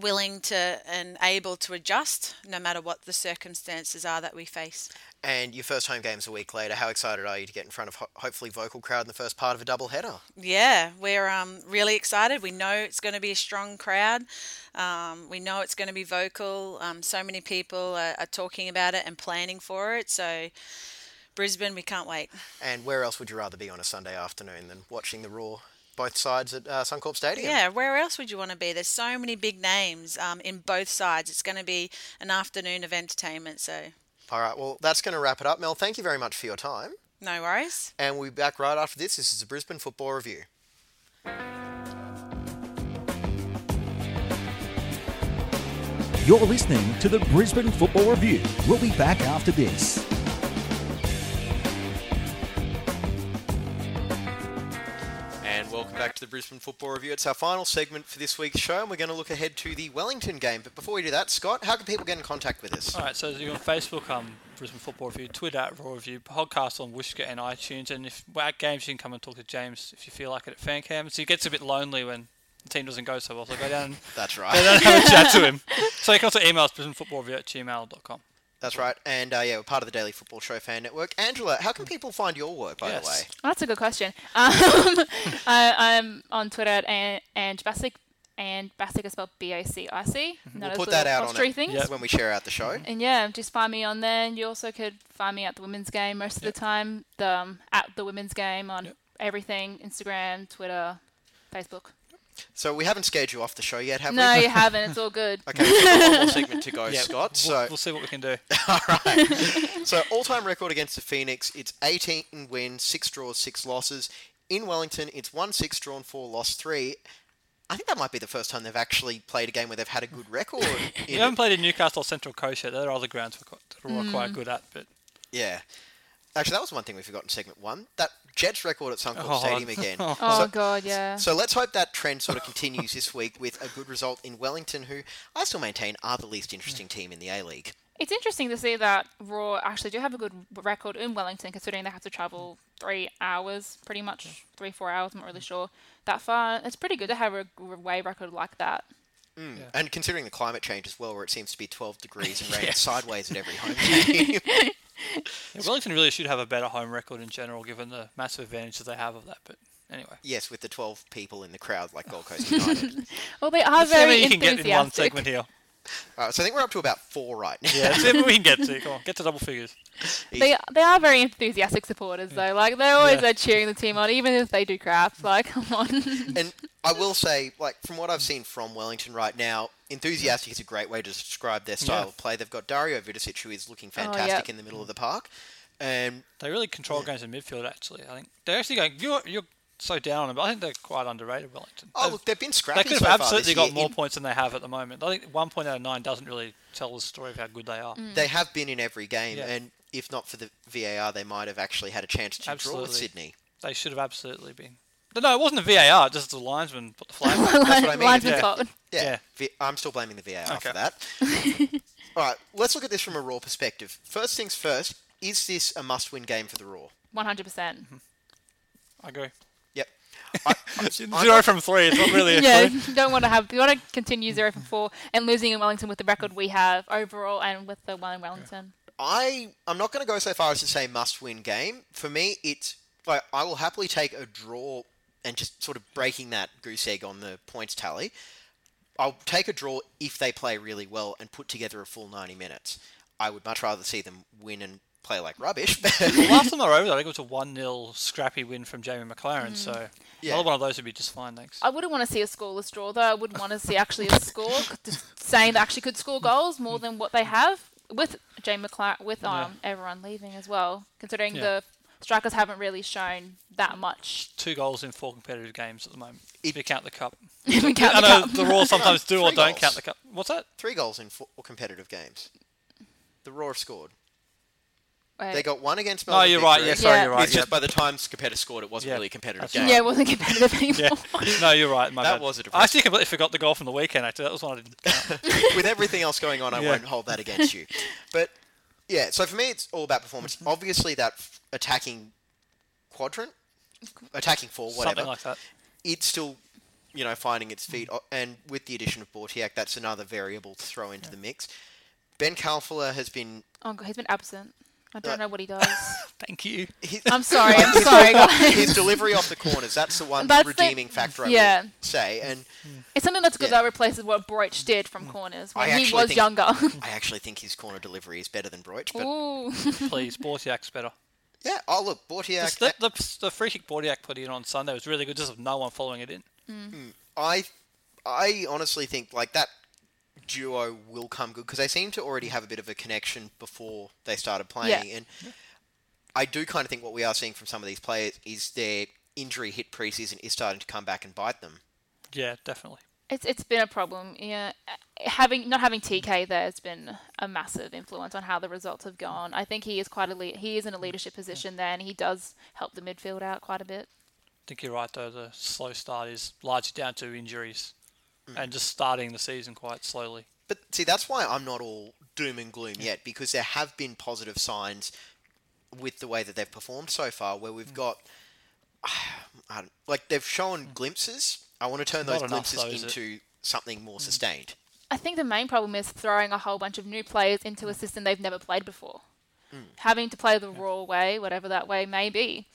Speaker 5: willing to and able to adjust no matter what the circumstances are that we face.
Speaker 1: And your first home game's a week later. How excited are you to get in front of ho- hopefully vocal crowd in the first part of a double header?
Speaker 5: Yeah, we're um, really excited. We know it's going to be a strong crowd. Um, we know it's going to be vocal. Um, so many people are, are talking about it and planning for it. So, Brisbane, we can't wait.
Speaker 1: And where else would you rather be on a Sunday afternoon than watching the Roar both sides at uh, Suncorp Stadium?
Speaker 5: Yeah, where else would you want to be? There's so many big names um, in both sides. It's going to be an afternoon of entertainment. So,
Speaker 1: All right, well, that's going to wrap it up. Mel, thank you very much for your time.
Speaker 5: no worries.
Speaker 1: And we'll be back right after this. This is the Brisbane Football Review.
Speaker 4: You're listening to the Brisbane Football Review. We'll be back after this.
Speaker 1: The Brisbane Football Review. It's our final segment for this week's show, and we're going to look ahead to the Wellington game. But before we do that, Scott, how can people get in contact with us?
Speaker 3: All right, so you're on Facebook, um, Brisbane Football Review, Twitter at Roar Review, podcast on Whooshkaa and iTunes, and if we're at games, you can come and talk to James if you feel like it at FanCam. So it gets a bit lonely when the team doesn't go so well, so go down and
Speaker 1: That's
Speaker 3: go
Speaker 1: right.
Speaker 3: down and have a chat to him. So you can also email us brisbanefootballreview at gmail.com.
Speaker 1: That's right. And uh, yeah, we're part of the Daily Football Show fan network. Angela, how can people find your work, by
Speaker 3: Yes.
Speaker 1: the way?
Speaker 2: Well, that's a good question. Um, I, I'm on Twitter at An- Ange Bacic, and Bacic is spelled B-A-C-I-C.
Speaker 1: We'll put that out on
Speaker 2: three
Speaker 1: it
Speaker 2: things.
Speaker 3: Yeah.
Speaker 1: when we share out the show.
Speaker 2: And yeah, just find me on there. And you also could find me at the women's game most of
Speaker 3: Yep.
Speaker 2: the time. The um, at the women's game on
Speaker 3: Yep.
Speaker 2: everything: Instagram, Twitter, Facebook.
Speaker 1: So we haven't scared you off the show yet, have
Speaker 2: no,
Speaker 1: we?
Speaker 2: No, you haven't. It's all good.
Speaker 1: Okay, we've got one more segment to go,
Speaker 3: Yeah,
Speaker 1: Scott.
Speaker 3: We'll,
Speaker 1: So
Speaker 3: we'll see what we can do.
Speaker 1: All right. so all-time record against the Phoenix, it's 18 wins, six draws, six losses. In Wellington, it's one six drawn, four lost, three. I think that might be the first time they've actually played a game where they've had a good record.
Speaker 3: We
Speaker 1: in
Speaker 3: haven't
Speaker 1: it.
Speaker 3: played in Newcastle or Central Coast yet. There are other grounds we're quite, we're mm. quite good at, but
Speaker 1: Yeah. Actually, that was one thing we forgot in segment one. That Jets record at Suncorp
Speaker 3: Oh.
Speaker 1: Stadium again.
Speaker 2: Oh
Speaker 1: so, oh,
Speaker 2: God, yeah.
Speaker 1: so let's hope that trend sort of continues this week with a good result in Wellington, who I still maintain are the least interesting team in the A League.
Speaker 2: It's interesting to see that Roar actually do have a good record in Wellington, considering they have to travel three hours, pretty much three four hours. I'm not really sure that far. It's pretty good to have a away record like that. Mm.
Speaker 1: And considering the climate change as well, where it seems to be 12 degrees and rain sideways at every home game.
Speaker 3: Yeah, Wellington really should have a better home record in general, given the massive advantage that they have of that. But anyway,
Speaker 1: yes, with the 12 people in the crowd like Gold Coast United.
Speaker 2: Well, they are
Speaker 3: let's see how
Speaker 2: very
Speaker 3: many you can get in one
Speaker 2: enthusiastic.
Speaker 3: segment here.
Speaker 1: All right, so I think we're up to about four right now.
Speaker 3: Yeah, see if we can get to. Come on, get to double figures.
Speaker 2: They they are very enthusiastic supporters mm. though. Like they're always
Speaker 3: Yeah.
Speaker 2: there cheering the team on, even if they do crap. Like come on.
Speaker 1: And I will say, like, from what I've seen from Wellington right now, enthusiastic is a great way to describe their style
Speaker 3: Yeah.
Speaker 1: of play. They've got Dario Vidosic, who is looking
Speaker 2: Oh,
Speaker 1: fantastic
Speaker 2: yep.
Speaker 1: in the middle of the park. And
Speaker 3: They really control games in midfield. Actually, I think they're actually going. You're you're so down on them, but I think they're quite underrated. Wellington.
Speaker 1: oh,
Speaker 3: They've-
Speaker 1: look, they've been
Speaker 3: They
Speaker 1: scrappy
Speaker 3: could
Speaker 1: so
Speaker 3: have
Speaker 1: far
Speaker 3: absolutely
Speaker 1: this
Speaker 3: got
Speaker 1: year.
Speaker 3: more
Speaker 1: In-
Speaker 3: points than they have at the moment. I think one point out of nine doesn't really tell the story of how good they are. Mm.
Speaker 1: They have been in every game,
Speaker 3: Yeah.
Speaker 1: and if not for the VAR, they might have actually had a chance to draw
Speaker 3: Absolutely.
Speaker 1: with Sydney.
Speaker 3: They should have absolutely been. No, no, it wasn't the VAR. Just the linesman put the flag. on.
Speaker 1: That's what I mean.
Speaker 2: Linesman's
Speaker 3: Yeah.
Speaker 2: fault.
Speaker 1: Yeah,
Speaker 3: Yeah.
Speaker 1: V- I'm still blaming the VAR for that. All right, let's look at this from a Roar perspective. First things first, is this a must-win game for the Roar?
Speaker 2: One hundred percent. Mm-hmm.
Speaker 3: I agree.
Speaker 1: Yep. I,
Speaker 3: Zero from three. It's not really. A
Speaker 2: Yeah,
Speaker 3: clue.
Speaker 2: you don't want to have. You want to continue zero from four and losing in Wellington with the record we have overall and with the one in Wellington.
Speaker 1: I I'm not going to go so far as to say must-win game. For me, it's like I will happily take a draw and just sort of breaking that goose egg on the points tally. I'll take a draw if they play really well and put together a full 90 minutes. I would much rather see them win and play like rubbish.
Speaker 3: The last time I were over, there, I think it was a one 0 scrappy win from Jamie McLaren. So
Speaker 1: Yeah.
Speaker 3: another one of those would be just fine. Thanks.
Speaker 2: I wouldn't want to see a scoreless draw though. I would want to see actually a score, saying they actually could score goals more than what they have with Jamie McLaren, with um everyone leaving as well. Considering
Speaker 3: Yeah.
Speaker 2: the strikers haven't really shown that much.
Speaker 3: Two goals in four competitive games at the moment.
Speaker 1: It-
Speaker 3: if you count the cup.
Speaker 2: If we count
Speaker 3: I
Speaker 2: the
Speaker 3: know
Speaker 2: cup.
Speaker 3: the Roar sometimes do or don't
Speaker 1: goals.
Speaker 3: count the cup. What's that?
Speaker 1: Three goals in four competitive games. The Roar scored.
Speaker 2: Wait.
Speaker 1: They got one against
Speaker 3: No,
Speaker 1: Melbourne.
Speaker 3: you're right.
Speaker 1: Victory.
Speaker 3: Yeah, sorry,
Speaker 2: Yeah.
Speaker 3: you're right.
Speaker 1: It's just by the time Skapetis scored, it wasn't
Speaker 3: Yeah.
Speaker 1: really a competitive
Speaker 3: That's
Speaker 1: game.
Speaker 2: yeah, it wasn't competitive anymore.
Speaker 3: Yeah. No, you're right. My
Speaker 1: That
Speaker 3: bad.
Speaker 1: was a
Speaker 3: I
Speaker 1: depressing-
Speaker 3: actually completely forgot the goal from the weekend. Actually, that was one I didn't.
Speaker 1: With everything else going on, I
Speaker 3: Yeah.
Speaker 1: won't hold that against you. But yeah, so for me, it's all about performance. Mm-hmm. Obviously, that f- attacking quadrant, attacking four, whatever,
Speaker 3: Something like that.
Speaker 1: it's still, you know, finding its feet. O- And with the addition of Bautheac, that's another variable to throw into the mix. Ben Kalfala has been.
Speaker 2: Oh god, he's been absent. I don't know what he does.
Speaker 3: Thank you.
Speaker 1: His,
Speaker 2: I'm sorry. I'm sorry, guys.
Speaker 1: his delivery off the corners, that's the one
Speaker 2: That's the-
Speaker 1: redeeming factor I
Speaker 2: yeah.
Speaker 1: will say. And
Speaker 2: It's something that's good
Speaker 1: Yeah.
Speaker 2: that replaces what Broich did from mm. corners
Speaker 1: I
Speaker 2: when he was
Speaker 1: think-
Speaker 2: younger.
Speaker 1: I actually think his corner delivery is better than Broich. But
Speaker 2: Ooh.
Speaker 3: Please, Bautheac's better.
Speaker 1: yeah, oh, look, Bautheac.
Speaker 3: The, the, the free kick Bautheac put in on Sunday was really good, just with no one following it in. Mm. Hmm.
Speaker 1: I I honestly think like that duo will come good because they seem to already have a bit of a connection before they started playing, and I do kind of think what we are seeing from some of these players is their injury hit preseason is starting to come back and bite them.
Speaker 3: Yeah, definitely.
Speaker 2: It's it's been a problem. Yeah, having not having TK there has been a massive influence on how the results have gone. I think he is quite a le- he is in a leadership position there, and he does help the midfield out quite a bit.
Speaker 3: I think you're right, though. The slow start is largely down to injuries.
Speaker 1: Hmm.
Speaker 3: and just starting the season quite slowly.
Speaker 1: But see, that's why I'm not all doom and gloom hmm. yet because there have been positive signs with the way that they've performed so far, where
Speaker 3: Mm.
Speaker 1: we've hmm. got. I don't, like they've shown glimpses. I want to turn
Speaker 3: Not
Speaker 1: those
Speaker 3: enough,
Speaker 1: glimpses
Speaker 3: though, is it?
Speaker 1: into something more sustained.
Speaker 2: I think the main problem is throwing a whole bunch of new players into a system they've never played before. Having to play the Roar way, whatever that way may be.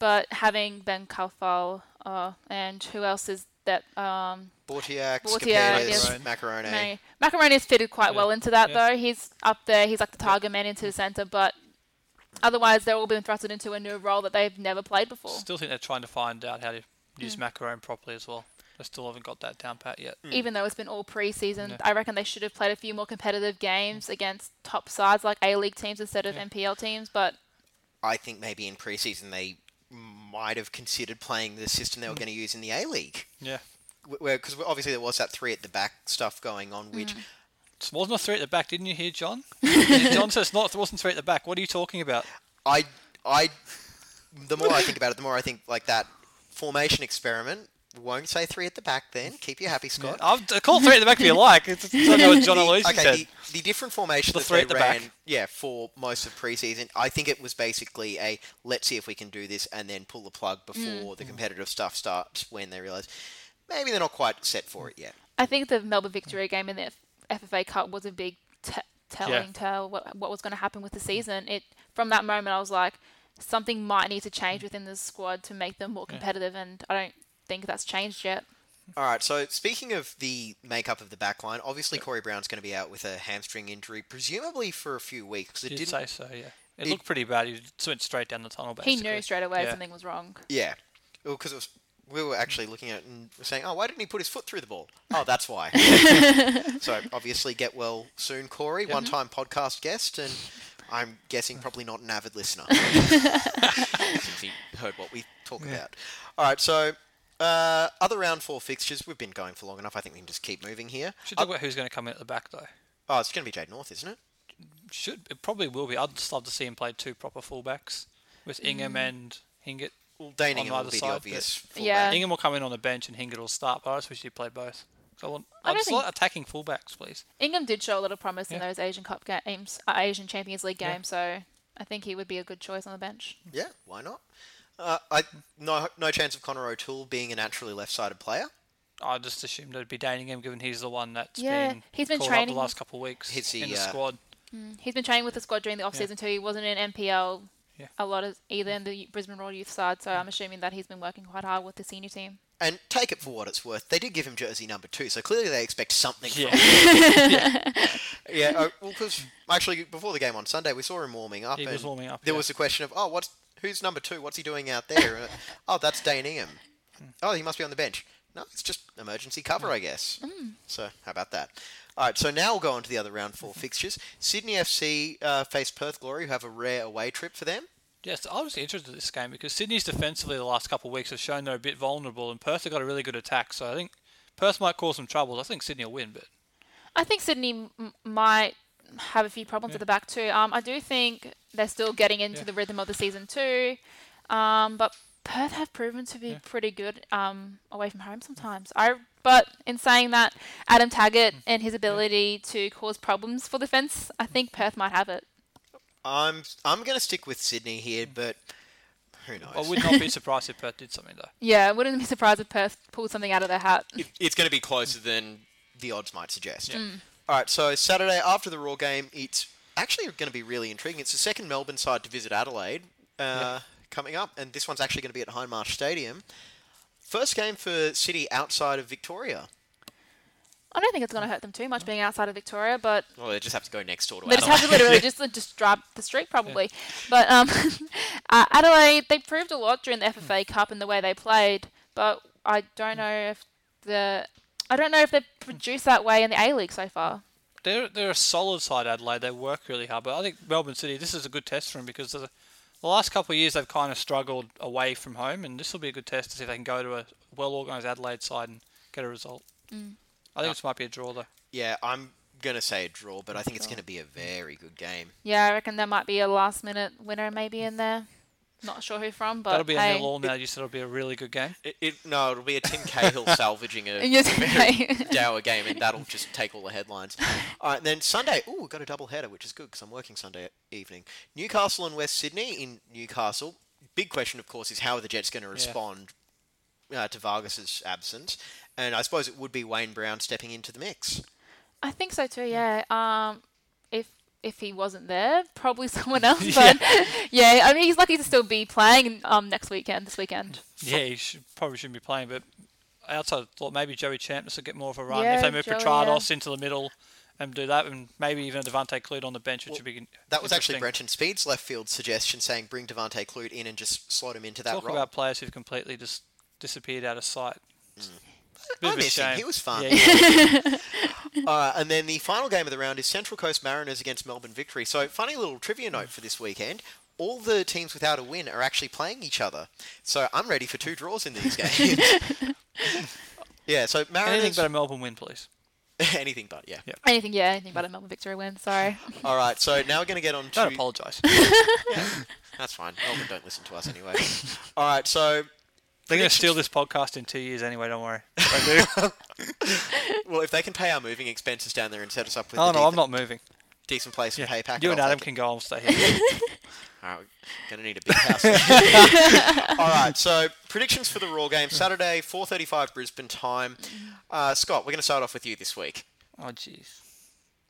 Speaker 2: But having Ben Kalfal uh, and who else is that? Um,
Speaker 1: Bautheac,
Speaker 2: Bautheac,
Speaker 1: yes.
Speaker 3: yes.
Speaker 2: Maccarone. Maccarone is fitted quite
Speaker 3: Yeah,
Speaker 2: well into that
Speaker 3: yeah.
Speaker 2: though. He's up there. He's like the target man into the centre, but otherwise they're all being thrusted into a new role that they've never played before.
Speaker 3: Still think they're trying to find out how to use
Speaker 2: Hmm.
Speaker 3: Maccarone properly as well. They still haven't got that down pat yet.
Speaker 2: Even though it's been all pre-season,
Speaker 3: Yeah.
Speaker 2: I reckon they should have played a few more competitive games against top sides like A League teams instead of NPL teams. But
Speaker 1: I think maybe in pre-season they might have considered playing the system they were mm. going to use in the A League.
Speaker 3: Yeah.
Speaker 1: Because obviously there was that three at the back stuff going on, which mm.
Speaker 3: It wasn't a three at the back, didn't you hear, John? John says not. It wasn't three at the back. What are you talking about?
Speaker 1: I, I, the more I think about it, the more I think like that formation experiment. Won't say three at the back. Then keep you happy, Scott.
Speaker 3: I'll call three at the back if you like. It's, it's I know what John
Speaker 1: The-
Speaker 3: Aloisi
Speaker 1: okay,
Speaker 3: said.
Speaker 1: the, the different formation
Speaker 3: The
Speaker 1: that
Speaker 3: three
Speaker 1: they
Speaker 3: at the
Speaker 1: ran,
Speaker 3: back.
Speaker 1: yeah, for most of preseason, I think it was basically a let's see if we can do this, and then pull the plug mm. before the competitive stuff starts when they realise maybe they're not quite set for it yet.
Speaker 2: I think the Melbourne Victory game in the FFA Cup was a big t- telling tale what what was going to happen with the season. It from that moment I was like, something might need to change within the squad to make them more competitive, and I don't think that's changed yet.
Speaker 1: All right. So speaking of the makeup of the back line, obviously Corey Brown's going to be out with a hamstring injury, presumably for a few weeks. It
Speaker 3: Did
Speaker 1: didn't.
Speaker 3: say so, yeah. It,
Speaker 1: it-
Speaker 3: looked pretty bad. He just went straight down the tunnel.
Speaker 2: He
Speaker 3: Basically.
Speaker 2: knew straight away
Speaker 3: Yeah.
Speaker 2: something was wrong.
Speaker 1: Yeah. Well, because it was. We were actually looking at it and saying, "Oh, why didn't he put his foot through the ball?" Oh, that's why. so obviously, get well soon, Corey. One-time podcast guest, and I'm guessing probably not an avid listener since he heard what we talk about. All right, so uh, other round four fixtures. We've been going for long enough. I think we can just keep moving here.
Speaker 3: Should talk about who's going to come in at the back though.
Speaker 1: Oh, it's going to be Jade North, isn't it?
Speaker 3: Should it probably will be. I'd just love to see him play two proper fullbacks with Ingham and Hingert.
Speaker 1: Well, Dane
Speaker 3: On
Speaker 1: Ingham
Speaker 3: either
Speaker 1: will be
Speaker 3: side,
Speaker 1: the obvious.
Speaker 2: Yeah.
Speaker 3: Ingham will come in on the bench and Hingert will start. But I just wish he played both. So I want.
Speaker 2: I
Speaker 3: I just
Speaker 2: think-
Speaker 3: like attacking fullbacks, please.
Speaker 2: Ingham did show a lot of promise in those Asian Cup games, uh, Asian Champions League
Speaker 3: Yeah.
Speaker 2: games. So I think he would be a good choice on the bench.
Speaker 1: Yeah, why not? Uh, I no no chance of Connor O'Toole being a naturally left-sided player.
Speaker 3: I just assumed it'd be Dane Ingham, given he's the one that's
Speaker 2: Yeah,
Speaker 3: been
Speaker 2: he's been
Speaker 3: called up
Speaker 2: training-
Speaker 3: the last couple of weeks
Speaker 1: Is he,
Speaker 3: in the
Speaker 1: uh,
Speaker 3: squad.
Speaker 2: He's been training with the squad during the off season too. He wasn't in NPL
Speaker 3: Yeah.
Speaker 2: a lot of either in the Brisbane Roar Youth side. So I'm assuming that he's been working quite hard with the senior team.
Speaker 1: And take it for what it's worth. They did give him jersey number two, so clearly they expect something
Speaker 3: Yeah.
Speaker 1: from him. yeah, uh, well, because actually before the game on Sunday, we saw him warming up.
Speaker 3: He
Speaker 1: and
Speaker 3: was warming up,
Speaker 1: There
Speaker 3: yeah.
Speaker 1: was the question of, oh, what's who's number two? What's he doing out there? Uh, oh, that's Dane Ingham. Oh, he must be on the bench. No, it's just emergency cover, I guess. So how about that? All right, so now we'll go on to the other round four fixtures. Sydney FC uh, face Perth Glory, who have a rare away trip for them.
Speaker 3: Yes, I was interested in this game because Sydney's defensively the last couple of weeks have shown they're a bit vulnerable, and Perth have got a really good attack. So I think Perth might cause some troubles. I think Sydney will win, but
Speaker 2: I think Sydney m- might have a few problems at the back too. Um, I do think they're still getting into
Speaker 3: Yeah.
Speaker 2: the rhythm of the season too. Um, but Perth have proven to be
Speaker 3: Yeah.
Speaker 2: pretty good um, away from home sometimes. I but in saying that, Adam Taggart
Speaker 3: Mm.
Speaker 2: and his ability to cause problems for the defence, I think Perth might have it.
Speaker 1: I'm I'm going to stick with Sydney here, but who knows?
Speaker 3: I would not be surprised if Perth did something though.
Speaker 2: Yeah, I wouldn't be surprised if Perth pulled something out of their hat.
Speaker 1: it, it's going to be closer than the odds might suggest.
Speaker 3: Yeah.
Speaker 1: All right, so Saturday after the Roar game, it's actually going to be really intriguing. It's the second Melbourne side to visit Adelaide uh, coming up, and this one's actually going to be at Hindmarsh Stadium. First game for City outside of Victoria.
Speaker 2: I don't think it's going to hurt them too much being outside of Victoria, but
Speaker 1: Well, they just have to go next door to
Speaker 2: They just
Speaker 1: Adelaide.
Speaker 2: have to literally just just drive the street probably. But um, uh, Adelaide they proved a lot during the FFA Cup and the way they played, but I don't know if the I don't know if they've produced that way in the A League so far.
Speaker 3: They're they're a solid side, Adelaide. They work really hard, but I think Melbourne City. This is a good test for them because the, the last couple of years they've kind of struggled away from home, and this will be a good test to see if they can go to a well organised Adelaide side and get a result. Mm. I think this might be a draw though.
Speaker 1: yeah, I'm going to say a draw, but I think it's going to be a very good game.
Speaker 2: Yeah, I reckon there might be a last minute winner maybe in there. Not sure who from, but
Speaker 3: That'll be
Speaker 2: hey.
Speaker 3: a nil all now. You said it'll be a really good game.
Speaker 1: It, it no, it'll be a Tim Cahill salvaging a
Speaker 2: Yes,
Speaker 1: very
Speaker 2: okay.
Speaker 1: dour game, and that'll just take all the headlines. All right, and then Sunday. Ooh, we've got a double header, which is good because I'm working Sunday evening. Newcastle and West Sydney in Newcastle. Big question, of course, is how are the Jets going to respond uh, to Vargas's absence? And I suppose it would be Wayne Brown stepping into the mix.
Speaker 2: I think so too. Yeah. Um, if if he wasn't there, probably someone else. But yeah, I mean he's lucky to still be playing um next weekend. This weekend.
Speaker 3: Yeah, he should, probably shouldn't be playing, but outside thought maybe Joey Champness will get more of a run
Speaker 2: Yeah,
Speaker 3: if they move
Speaker 2: Joey,
Speaker 3: Petratos into the middle and do that, and maybe even a Devante Clut on the bench, which would be
Speaker 1: That was actually. Brenton Speed's left field suggestion, saying bring Devante Clut in and just slot him into that
Speaker 3: Talk
Speaker 1: role.
Speaker 3: about players who've completely just disappeared out of sight. Bit
Speaker 1: I
Speaker 3: of a
Speaker 1: miss him. He was fun.
Speaker 3: Yeah,
Speaker 1: Uh, and then the final game of the round is Central Coast Mariners against Melbourne Victory. So, funny little trivia note for this weekend. All the teams without a win are actually playing each other. So, I'm ready for two draws in these games. yeah, so Mariners.
Speaker 3: Anything but a Melbourne win, please.
Speaker 1: anything but, yeah.
Speaker 3: Yeah.
Speaker 2: Anything, yeah, anything but a Melbourne victory win. Sorry.
Speaker 1: All right, so now we're going to get on to.
Speaker 3: Don't apologise.
Speaker 1: That's fine. Melbourne don't listen to us anyway. All right, so.
Speaker 3: They're going to steal this podcast in two years anyway. Don't worry.
Speaker 1: Well, if they can pay our moving expenses down there and set us up with
Speaker 3: oh
Speaker 1: a
Speaker 3: no, I'm not moving.
Speaker 1: decent place
Speaker 3: Yeah.
Speaker 1: and pay packet,
Speaker 3: You and Adam can go. I'll stay here.
Speaker 1: Oh, gonna need a big house. All right, so predictions for the Roar game Saturday, 4:35 Brisbane time. Uh, Scott, we're gonna start off with you this week.
Speaker 3: Oh, jeez.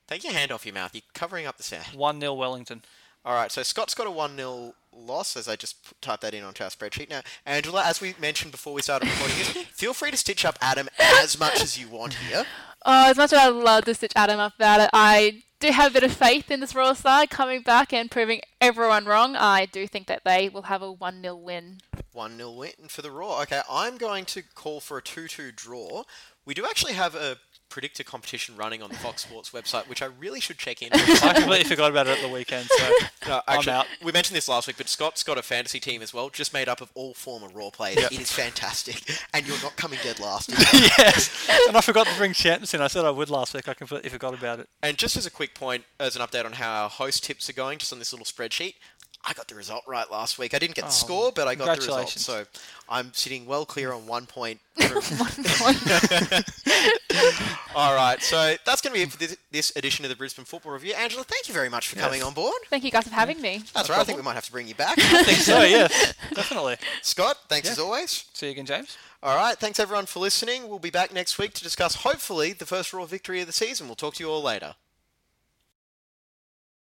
Speaker 1: Take your hand off your mouth. You're covering up the sound.
Speaker 3: 1 0 Wellington.
Speaker 1: All right, so Scott's got a 1 0 loss as I just typed that in onto our spreadsheet. Now, Angela, as we mentioned before we started recording this, feel free to stitch up Adam as much as you want here.
Speaker 2: Oh, as much as I love to stitch Adam up about it, I do have a bit of faith in this Royal side coming back and proving everyone wrong. I do think that they will have a 1 0 win.
Speaker 1: 1 0 win for the Roar. Okay, I'm going to call for a 2 2 draw. We do actually have a predictor competition running on the Fox Sports website, which I really should check in.
Speaker 3: I completely forgot about it at the weekend, so
Speaker 1: No,
Speaker 3: I'm out.
Speaker 1: we mentioned this last week, but Scott's got a fantasy team as well, just made up of all former Roar players. It is fantastic, and you're not coming dead last.
Speaker 3: yes. And I forgot to bring Champs in. I said I would last week. I completely forgot about it.
Speaker 1: and just as a quick point, as an update on how our host tips are going, just on this little spreadsheet, I got the result right last week. I didn't get the oh, score, but I got the result. So I'm sitting well clear on one point. one point. All right, so that's going to be it for this, this edition of the Brisbane Football Review. Angela, thank you very much for coming on board.
Speaker 2: Thank you guys for having me.
Speaker 1: That's right. I think we might have to bring you back.
Speaker 3: I think so, yes. Definitely.
Speaker 1: Scott, thanks as always.
Speaker 3: See you again, James.
Speaker 1: All right, thanks everyone for listening. We'll be back next week to discuss hopefully the first Roar victory of the season. We'll talk to you all later.